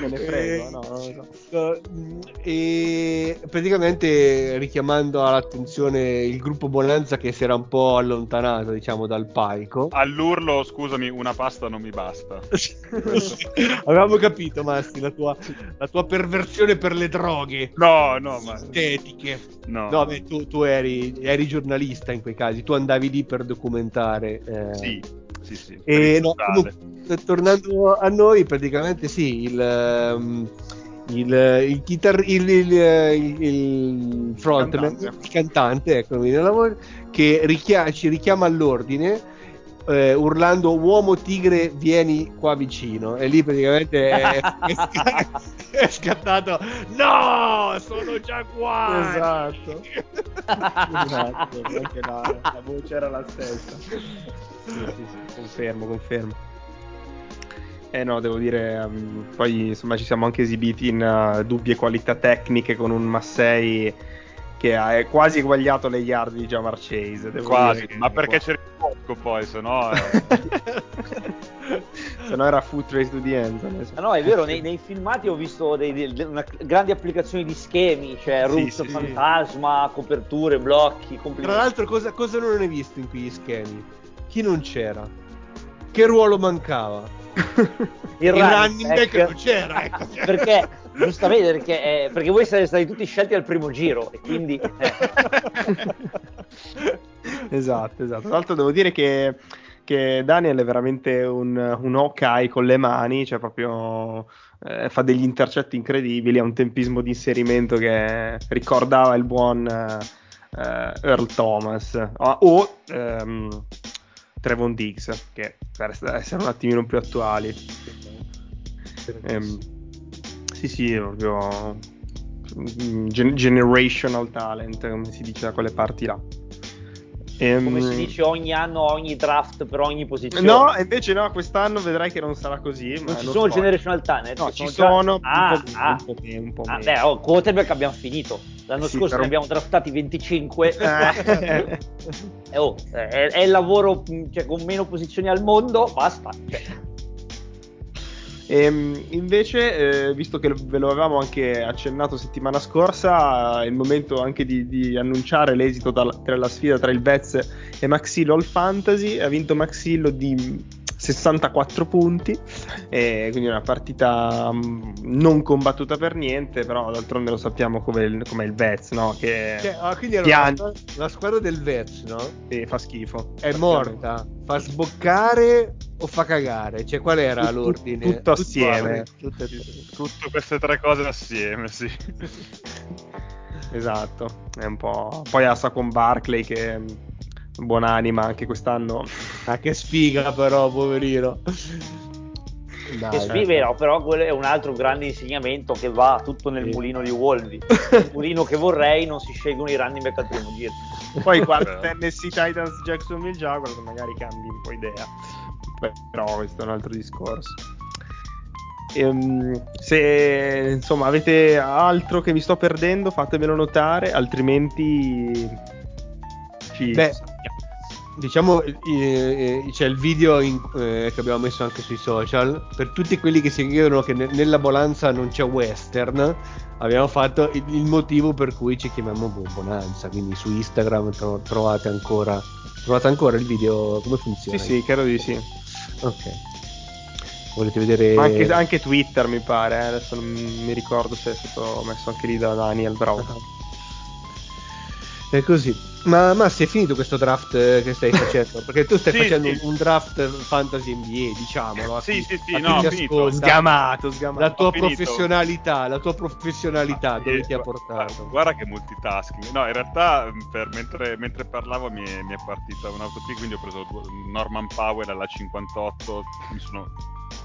Speaker 3: Me ne frego,
Speaker 6: Eh,
Speaker 3: no, non lo so.
Speaker 6: mm, E praticamente richiamando all'attenzione il gruppo Bonanza che si era un po' allontanato, diciamo, dal palco.
Speaker 1: All'urlo, scusami, una pasta non mi basta.
Speaker 6: Avevamo capito, Masti, la tua, la tua perversione per le droghe
Speaker 1: No, no, ma...
Speaker 6: estetiche.
Speaker 1: No,
Speaker 6: No, beh, tu, tu eri, eri giornalista in quei casi, tu andavi lì per documentare. eh,
Speaker 1: Sì, sì, sì.
Speaker 6: E no, comunque, tornando a noi, praticamente sì, il, ehm, il, il, chitar- il, il, il- il frontman,
Speaker 3: Cantante.
Speaker 6: il cantante, ecco, che richia- ci richiama all'ordine. eh, urlando uomo tigre vieni qua vicino e lì praticamente è, è sc- è scattato no sono già qua
Speaker 3: Esatto. esatto, anche la, la voce era la stessa. Sì, sì, sì, confermo, confermo. Eh no, devo dire, um, poi insomma ci siamo anche esibiti in uh, dubbie qualità tecniche con un Massei che ha è quasi eguagliato le yard di Jamar Chase. Devo
Speaker 1: Quasi,
Speaker 3: dire che-
Speaker 1: ma perché c'era il poco poi, se no... eh,
Speaker 3: Se no era foot race to the end.
Speaker 5: Ah, no, è vero, nei, nei filmati ho visto dei- dei- de- una grandi applicazioni di schemi, cioè
Speaker 3: Sì,
Speaker 5: root,
Speaker 3: sì, sì.
Speaker 5: fantasma, coperture, blocchi,
Speaker 6: Tra l'altro, cosa, cosa non hai visto in quegli schemi? Chi non c'era? Che ruolo mancava? il running back non c'era, ecco.
Speaker 5: perché, giustamente, perché, eh, perché voi siete stati tutti scelti al primo giro e quindi... eh,
Speaker 3: esatto, esatto. Tra l'altro devo dire che, che Daniel è veramente un, un Hawkeye con le mani, cioè proprio eh, fa degli intercetti incredibili, ha un tempismo di inserimento che ricordava il buon eh, eh, Earl Thomas o, o ehm, Trevon Diggs, che per essere un attimino più attuali. Ehm, sì, sì, proprio mm, gen- generational talent, come si dice da quelle parti là. Ehm,
Speaker 5: come si dice ogni anno, ogni draft per ogni posizione.
Speaker 3: No, invece no, quest'anno vedrai che non sarà così.
Speaker 5: non ci sono
Speaker 3: so.
Speaker 5: generational talent.
Speaker 3: No,
Speaker 5: che
Speaker 3: ci
Speaker 5: già-
Speaker 3: sono
Speaker 5: Ah,
Speaker 3: un po' meno,
Speaker 5: ah.
Speaker 3: un po' meno,
Speaker 5: Ah,
Speaker 3: meno.
Speaker 5: beh, oh, quarterback abbiamo finito. L'anno
Speaker 3: Sì,
Speaker 5: scorso
Speaker 3: però-
Speaker 5: ne abbiamo draftati 25.
Speaker 3: Eh.
Speaker 5: Eh, oh, è, è il lavoro mh, cioè, con meno posizioni al mondo, basta. Cioè,
Speaker 3: Ehm, invece, eh, visto che ve lo avevamo anche accennato settimana scorsa, è il momento anche di, di annunciare l'esito dal- tra la sfida tra il Vez e Maxillo All Fantasy. Ha vinto Maxillo di 64 punti, e quindi una partita mm, non combattuta per niente, però d'altronde lo sappiamo com'è il, com'è il Vez, no? Che
Speaker 6: Cioè, ah, quindi allora, la, la squadra del Vets, no?
Speaker 3: e fa schifo.
Speaker 6: È morta. Fa sboccare o fa cagare? Cioè, qual era
Speaker 3: Tutto-
Speaker 6: l'ordine?
Speaker 3: tutto assieme.
Speaker 6: Tutte-
Speaker 1: Tutte queste tre cose assieme, sì.
Speaker 3: Esatto, è un po'. Poi ha Saquon Barkley che è buonanima anche quest'anno.
Speaker 6: Ah, che sfiga, però, poverino. Dai,
Speaker 5: che svive, no, però quello è un altro grande insegnamento che va tutto nel
Speaker 6: Sì.
Speaker 5: mulino di Wolvi. Il mulino che vorrei non si scelgono i running back al primo giro.
Speaker 3: Poi qua
Speaker 1: Vero.
Speaker 3: Tennessee Titans Jacksonville Jaguars magari cambi un po' idea. Però questo è un altro discorso. Ehm, se insomma avete altro che mi sto perdendo, fatemelo notare, altrimenti ci
Speaker 6: Beh, diciamo, eh, eh, c'è il video in- eh, che abbiamo messo anche sui social. Per tutti quelli che si chiedono che ne- nella Bonanza non c'è western, abbiamo fatto il, il motivo per cui ci chiamiamo Bo- Bonanza. Quindi su Instagram tro- trovate ancora. Trovate ancora il video? Come funziona?
Speaker 3: Sì, sì, credo di sì.
Speaker 6: Ok. Volete vedere.
Speaker 3: Ma anche, anche Twitter mi pare, eh, adesso non mi ricordo se è stato messo anche lì da Daniel Brown.
Speaker 6: È così. Ma, ma si è finito questo draft eh, che stai facendo? Perché tu stai
Speaker 1: Sì,
Speaker 6: facendo
Speaker 1: sì.
Speaker 6: un draft fantasy NBA, diciamolo. a
Speaker 1: Sì, sì, sì, no, finito.
Speaker 3: Sgamato, sgamato.
Speaker 6: La tua professionalità, la tua professionalità dove
Speaker 1: Eh,
Speaker 6: ti ha portato?
Speaker 1: Guarda che multitasking. No, in realtà mh, per- mentre, mentre parlavo mi è, mi è partita un'autopic, quindi ho preso Norman Powell alla 58. Mi sono...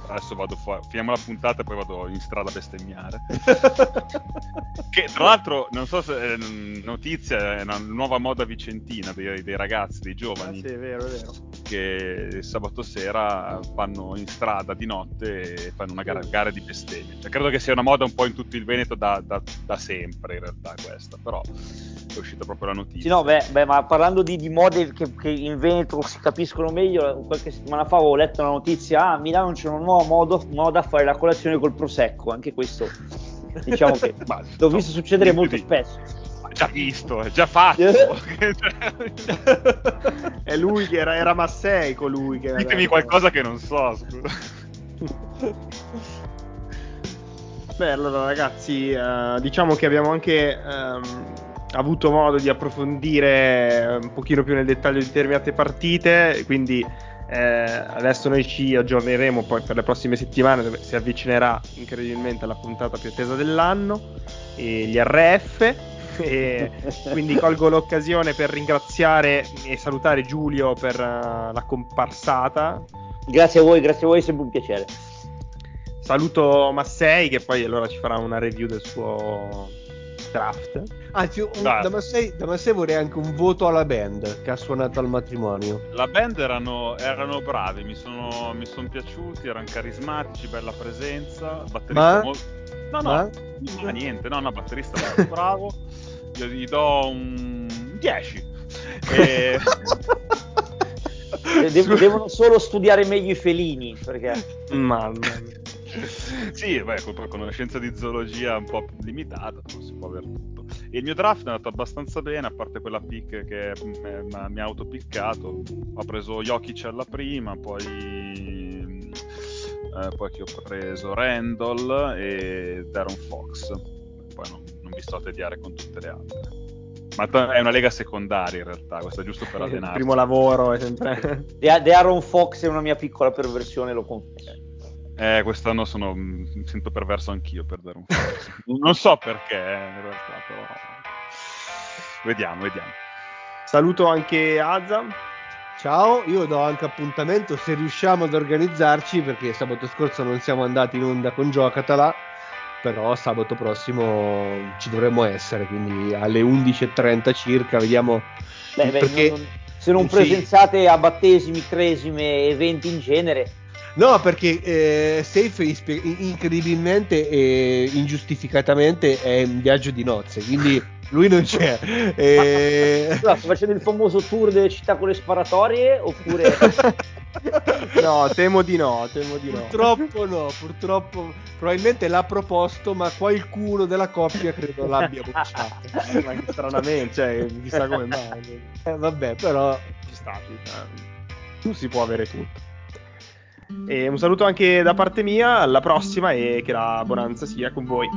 Speaker 1: Adesso vado fuori, finiamo la puntata e poi vado in strada a bestemmiare. Che tra l'altro, non so se è n- notizia, è una nuova moda vicentina dei, dei ragazzi, dei
Speaker 3: Ah,
Speaker 1: giovani,
Speaker 3: sì, è vero, è vero.
Speaker 1: che sabato sera vanno in strada di notte e fanno una gara, gara di bestemmie. Cioè, credo che sia una moda un po' in tutto il Veneto da, da- da sempre, in realtà, questa. Però è uscita proprio la notizia.
Speaker 5: Sì, no, beh, beh ma parlando di, di mode che, che, in Veneto si capiscono meglio, qualche settimana fa avevo letto una notizia, ah, a Milano c'è una nuova moda, moda a fare la colazione col prosecco, anche questo diciamo che l'ho visto succedere molto spesso.
Speaker 1: Già visto, è già fatto.
Speaker 3: è lui che era, era Massei colui che
Speaker 1: Ditemi qualcosa che non so.
Speaker 3: Beh, allora ragazzi, uh, diciamo che abbiamo anche um, avuto modo di approfondire un pochino più nel dettaglio determinate partite, quindi eh, adesso noi ci aggiorneremo poi per le prossime settimane dove si avvicinerà incredibilmente la puntata più attesa dell'anno, gli RF. E quindi colgo l'occasione per ringraziare e salutare Giulio per uh, la comparsata.
Speaker 5: Grazie a voi, grazie a voi, è sempre un piacere.
Speaker 3: Saluto Massei che poi allora ci farà una review del suo draft.
Speaker 6: Anzi, un, da, Massei, da Massei vorrei anche un voto alla band che ha suonato al matrimonio.
Speaker 1: La band erano, erano bravi, mi sono, mi son piaciuti, erano carismatici, bella presenza. Batterista
Speaker 6: Ma?
Speaker 1: molto... No, no, Ma? Ma niente, no, no, batterista molto bravo. Io gli do un 10. E...
Speaker 5: De- devono solo studiare meglio i felini perché
Speaker 3: mamma mia
Speaker 1: sì, beh, con conoscenza di zoologia un po' limitata, non si può avere tutto. E il mio draft è andato abbastanza bene, a parte quella pick che mi ha autopiccato. Ho preso Jokic alla prima, poi, eh, poi che ho preso Randall e Darren Fox. Poi non, non mi sto a tediare con tutte le altre. Ma è una lega secondaria in realtà, questo è giusto per allenarsi.
Speaker 3: Il primo lavoro è sempre...
Speaker 5: The Aaron Fox è una mia piccola perversione, lo confermo.
Speaker 1: Eh, quest'anno sono, mi sento perverso anch'io per dare un forza. non so perché, eh, in realtà, però... Vediamo, vediamo.
Speaker 3: Saluto anche Azam.
Speaker 6: Ciao, io do anche appuntamento se riusciamo ad organizzarci, perché sabato scorso non siamo andati in onda con Giocatala, però sabato prossimo ci dovremmo essere, quindi alle 11.30 circa, vediamo...
Speaker 5: Beh, beh, non, se non presenziate sì. a battesimi, cresime, eventi in genere,
Speaker 6: No, perché eh, Safe incredibilmente e ingiustificatamente è un viaggio di nozze, quindi lui non c'è.
Speaker 5: E... Eh, sto facendo il famoso tour delle città con le sparatorie oppure...
Speaker 3: no, temo di no, temo di
Speaker 6: no. Purtroppo no, purtroppo probabilmente l'ha proposto, ma qualcuno della coppia credo l'abbia bocciato.
Speaker 3: ma stranamente, cioè, chissà come mai.
Speaker 6: Eh, vabbè, però
Speaker 3: ci sta, tu si può avere tutto. E un saluto anche da parte mia, alla prossima e che la bonanza sia con voi.